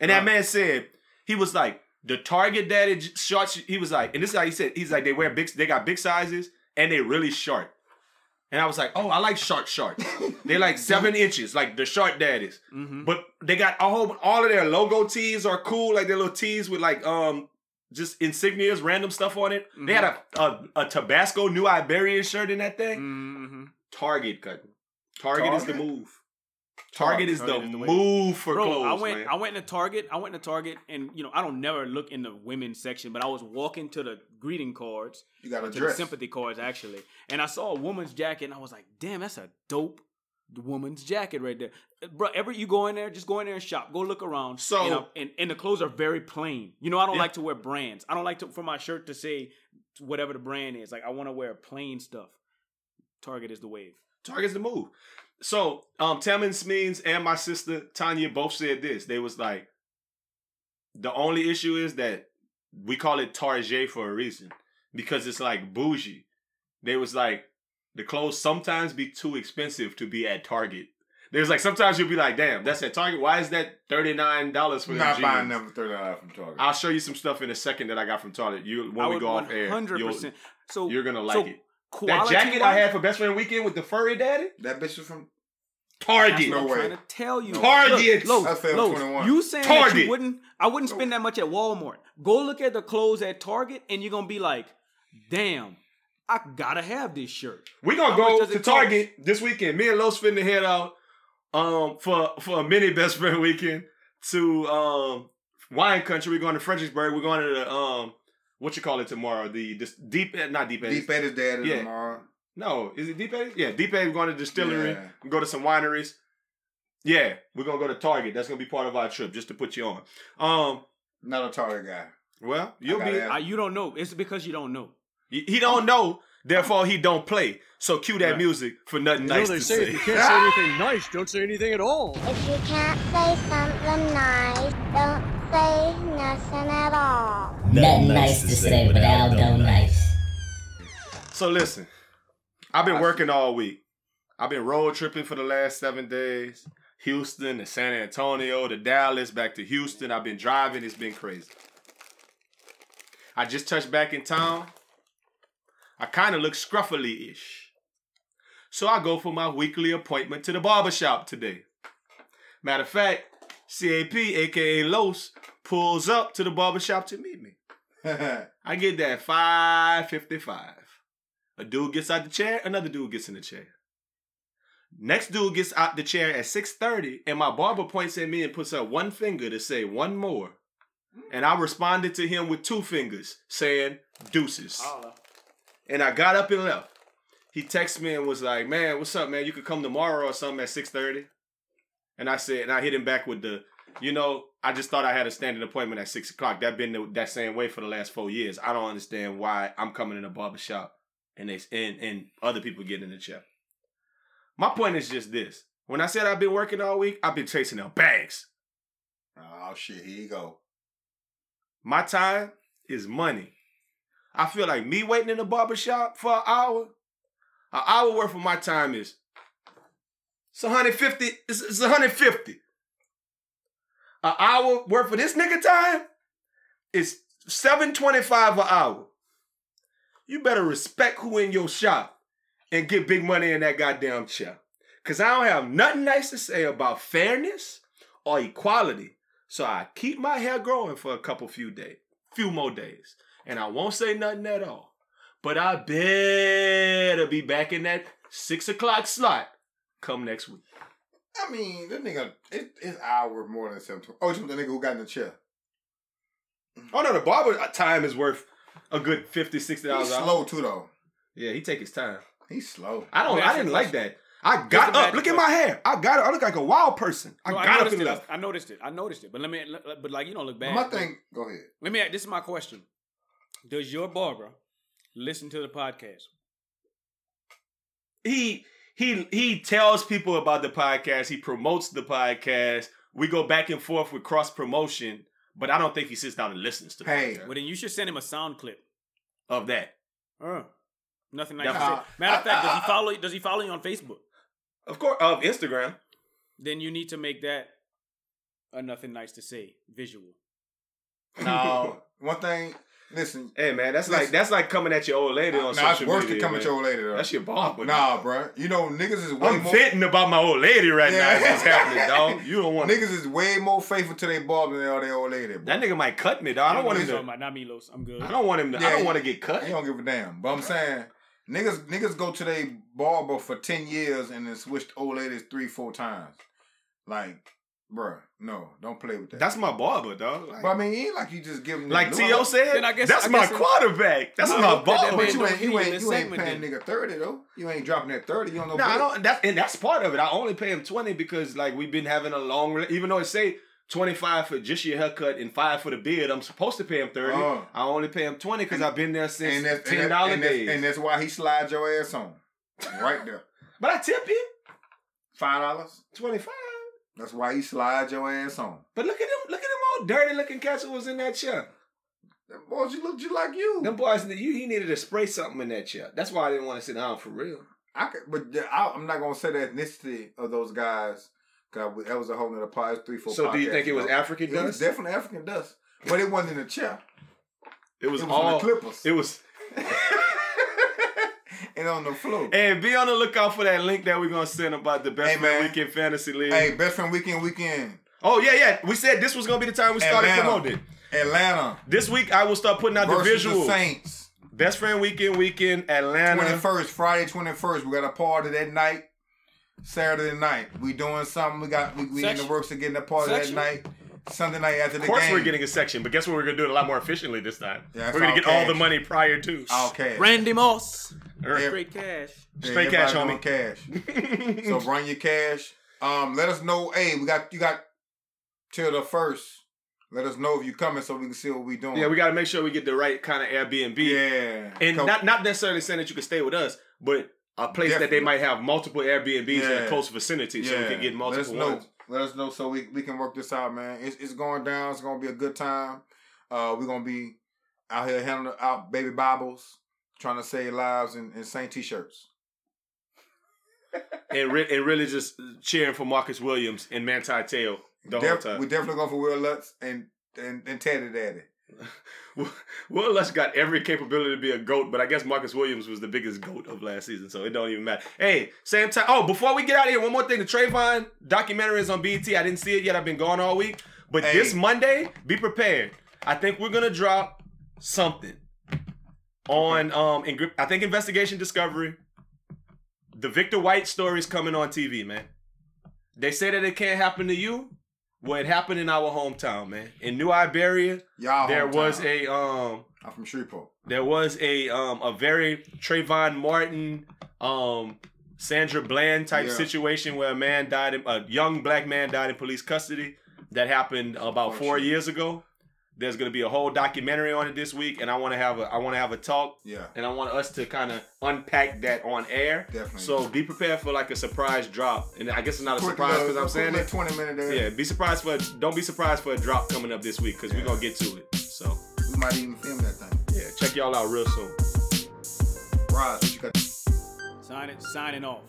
And that Wow. man said, he was like, the Target daddy shorts, he was like, and this is how he said, he's like, they wear big, they got big sizes, and they really short. And I was like, oh, I like short shorts. They're like seven inches, like the short daddies. Mm-hmm. But they got a whole all of their logo tees are cool, like their little tees with like um just insignias, random stuff on it. They had a, a a Tabasco New Iberian shirt in that thing. Mm-hmm. Target cutting. Target, is the move. Target is the Target is the move for Bro, clothes, I went man. I went to Target. I went to Target and you know, I don't never look in the women's section, but I was walking to the greeting cards, You got a to the dress. sympathy cards actually. And I saw a woman's jacket and I was like, "Damn, that's a dope woman's jacket right there." Bro, ever you go in there, just go in there and shop. Go look around. So- and, and, and the clothes are very plain. You know, I don't Yeah. like to wear brands. I don't like to for my shirt to say whatever the brand is. Like I want to wear plain stuff. Target is the wave. Target's the move. So, um, Tammin Smeens and my sister Tanya both said this. They was like, the only issue is that we call it Target for a reason because it's like bougie. They was like, the clothes sometimes be too expensive to be at Target. There's like sometimes you'll be like, damn, that's at Target. Why is that thirty nine dollars for I'm not buying them for thirty from Target. I'll show you some stuff in a second that I got from Target. You when I we would go off air, you'll, 100%. So you're gonna like so it. That quality jacket I had for Best Friend Weekend with the furry daddy, that bitch was from Target. That's what No I'm way. trying to tell you. Target. Look, That's fair, 21. you saying that you wouldn't? I wouldn't spend that much at Walmart. Go look at the clothes at Target, and you're gonna be like, "Damn, I gotta have this shirt." We gonna How go to it cost? Target this weekend. Me and Los finna head out um for for a mini best friend weekend to um wine country. We're going to Fredericksburg. We're going to the um what you call it tomorrow? The this deep not deep Eddies. Deep Eddie's dad Yeah. tomorrow. No, is it deep Eddies? Yeah, deep Eddies. Going to distillery. Yeah. Go to some wineries. Yeah, we're gonna go to Target. That's gonna be part of our trip, just to put you on. Um, Not a Target guy. well, you'll gotta be. have- I, you don't know. It's because you don't know. He he don't know, therefore he don't play. So cue that Right. music for nothing You know nice they to say say. if you can't say anything nice, don't say anything at all. If you can't say something nice, don't say nothing at all. Nothing nice to say, but Aldo nice. So listen, I've been working all week. I've been road tripping for the last seven days. Houston to San Antonio to Dallas, back to Houston. I've been driving. It's been crazy. I just touched back in town. I kind of look scruffily-ish. So I go for my weekly appointment to the barbershop today. Matter of fact, CAP, aka Los, pulls up to the barbershop to meet me. I get that 555. A dude gets out the chair, another dude gets in the chair. Next dude gets out the chair at 6:30, and my barber points at me and puts up one finger to say one more. And I responded to him with two fingers, saying deuces. And I got up and left. He texted me and was like, Man, what's up, man? You could come tomorrow or something at 6:30. And I said, and I hit him back with the, you know, I just thought I had a standing appointment at six o'clock. That been the, that same way for the last four years. I don't understand why I'm coming in a barber shop and they and, and other people getting in the chair. My point is just this. When I said I've been working all week, I've been chasing them bags. Oh shit, here you go. My time is money. I feel like me waiting in the barber shop for an hour, an hour worth of my time is it's 150. It's, it's 150. An hour worth of this nigga time is 725 an hour. You better respect who in your shop and get big money in that goddamn chair. Cause I don't have nothing nice to say about fairness or equality. So I keep my hair growing for a couple few days, few more days. And I won't say nothing at all. But I better be back in that six o'clock slot come next week. I mean, that nigga, it, it's hour more than seven. Oh, you the nigga who got in the chair? Oh no, the barber uh, time is worth a good 50 60 He's dollars. an slow too though. Yeah, he take his time. He's slow. I don't. Let I didn't like that. I got up. Look at my hair. I got it. I look like a wild person. I No, I up noticed and it. left. I noticed it. I noticed it. But let me. But like you don't look bad. My thing, go ahead. Let me. This is my question. Does your barber listen to the podcast? He he he tells people about the podcast. He promotes the podcast. We go back and forth with cross promotion, but I don't think he sits down and listens to the Hey. podcast Well, then you should send him a sound clip. of that. Uh, nothing nice Yeah, to say. uh, Matter of fact, does he follow? Does he follow you on Facebook? Of course, of Instagram. Then you need to make that a nothing nice to say visual. No, one thing. Listen, Hey man, that's Listen. like that's like coming at your old lady on nah, it's social worse media. than coming man. to your old lady though. That's your barber. Nah, bro. You know niggas is way I'm more. venting about my old lady right now. Yeah. That's what's happening, dog. You don't want Niggas is way more faithful to their barber than they are their old lady. Bro. that nigga might cut me, dog. I don't want him to. about not Milos. I'm good. I don't want him to. Yeah, I don't want to get cut. He don't give a damn. But I'm saying niggas niggas go to their barber for ten years and then switched old ladies three, four times. Like, bruh, no, don't play with that. That's my barber, dog. Like, but I mean, it ain't like you just give him like the- T.O. said, Then I guess- that's I my guess it- quarterback. That's I my hope that that barber. But you ain't you ain't this you ain't paying nigga thirty though. You ain't dropping that thirty. You don't know. No, I don't. That's and that's part of it. I only pay him twenty because like we've been having a long. Even though it say twenty five for just your haircut and five for the beard, I'm supposed to pay him thirty. Oh. I only pay him twenty because I've been there since And that's ten that, dollar and, that's, days. and that's why he slides your ass on, right there. but I tip him Five dollars. twenty five. That's why he slides your ass on. But look at him. Look at him all dirty looking cats who was in that chair. Them boys, you look just like you. Them boys, you he needed to spray something in that chair. That's why I didn't want to sit down for real. I could, but I, I'm not gonna say the ethnicity of those guys. Cause that was a whole nother part. Three, four. So do you think it was ago. African It was dust? definitely African dust, but it wasn't in the chair. It was, It was all. on the Clippers. It was. and on the floor. And be on the lookout for that link that we're gonna send about the best Hey, friend man. weekend fantasy league. Hey, best friend weekend, weekend, Oh yeah, yeah. We said this was gonna be the time we started Atlanta. promoting. Atlanta This week I will start putting out the versus the visuals. Saints. Best friend weekend, weekend, Atlanta. Twenty first, Friday, twenty first. We got a party that night. Saturday night, we doing something. We got we, we in the works of getting a party Section. that night. Sunday night after Of the course, game. we're getting a section, but guess what? We're gonna do it a lot more efficiently this time. Yeah, we're gonna all get all the money prior to. Okay. Randy Moss. Yeah. Straight cash. Yeah, Straight cash, everybody homie. cash. So run your cash. Um, let us know. Hey, we got you got till the first. Let us know if you're coming so we can see what we doing. yeah, we got to make sure we get the right kind of Airbnb. yeah. and Come- not not necessarily saying that you can stay with us, but a place that they might have multiple Airbnbs in a close vicinity, so we can get multiple Let us multiple know. Let us know so we, we can work this out, man. It's, it's going down. It's gonna be a good time. Uh, we're gonna be out here handing out baby Bibles, trying to save lives in, in Saint t-shirts. and, re- and really just cheering for Marcus Williams and Manti Te'o the whole time. we definitely going for Will Lutz and and, and Teddy Daddy. Will Lutz got every capability to be a goat, but I guess Marcus Williams was the biggest goat of last season, so it don't even matter. Hey, same time. Oh, before we get out of here, one more thing: the Trayvon documentary is on BET. I didn't see it yet. I've been gone all week, but Hey. this Monday, be prepared. I think we're gonna drop something on um. In, I think Investigation Discovery. The Victor White story is coming on TV, man. They say that it can't happen to you. Well, it happened in our hometown, man. In New Iberia, Y'all there hometown. was a um I'm from Shreveport. there was a um a very Trayvon Martin um Sandra Bland type Yeah. situation where a man died in, a young black man died in police custody that happened about four years ago There's gonna be a whole documentary on it this week, and I want to have a I want to have a talk, Yeah, and I want us to kind of unpack that on air. definitely. So be prepared for like a surprise drop, and I guess it's not a Quick surprise because I'm saying little it. Twenty minute there. Yeah, be surprised for don't be surprised for a drop coming up this week because Yeah. we're gonna get to it. So We might even film that thing. yeah, check y'all out real soon. Roz, what you got? Signing signing off.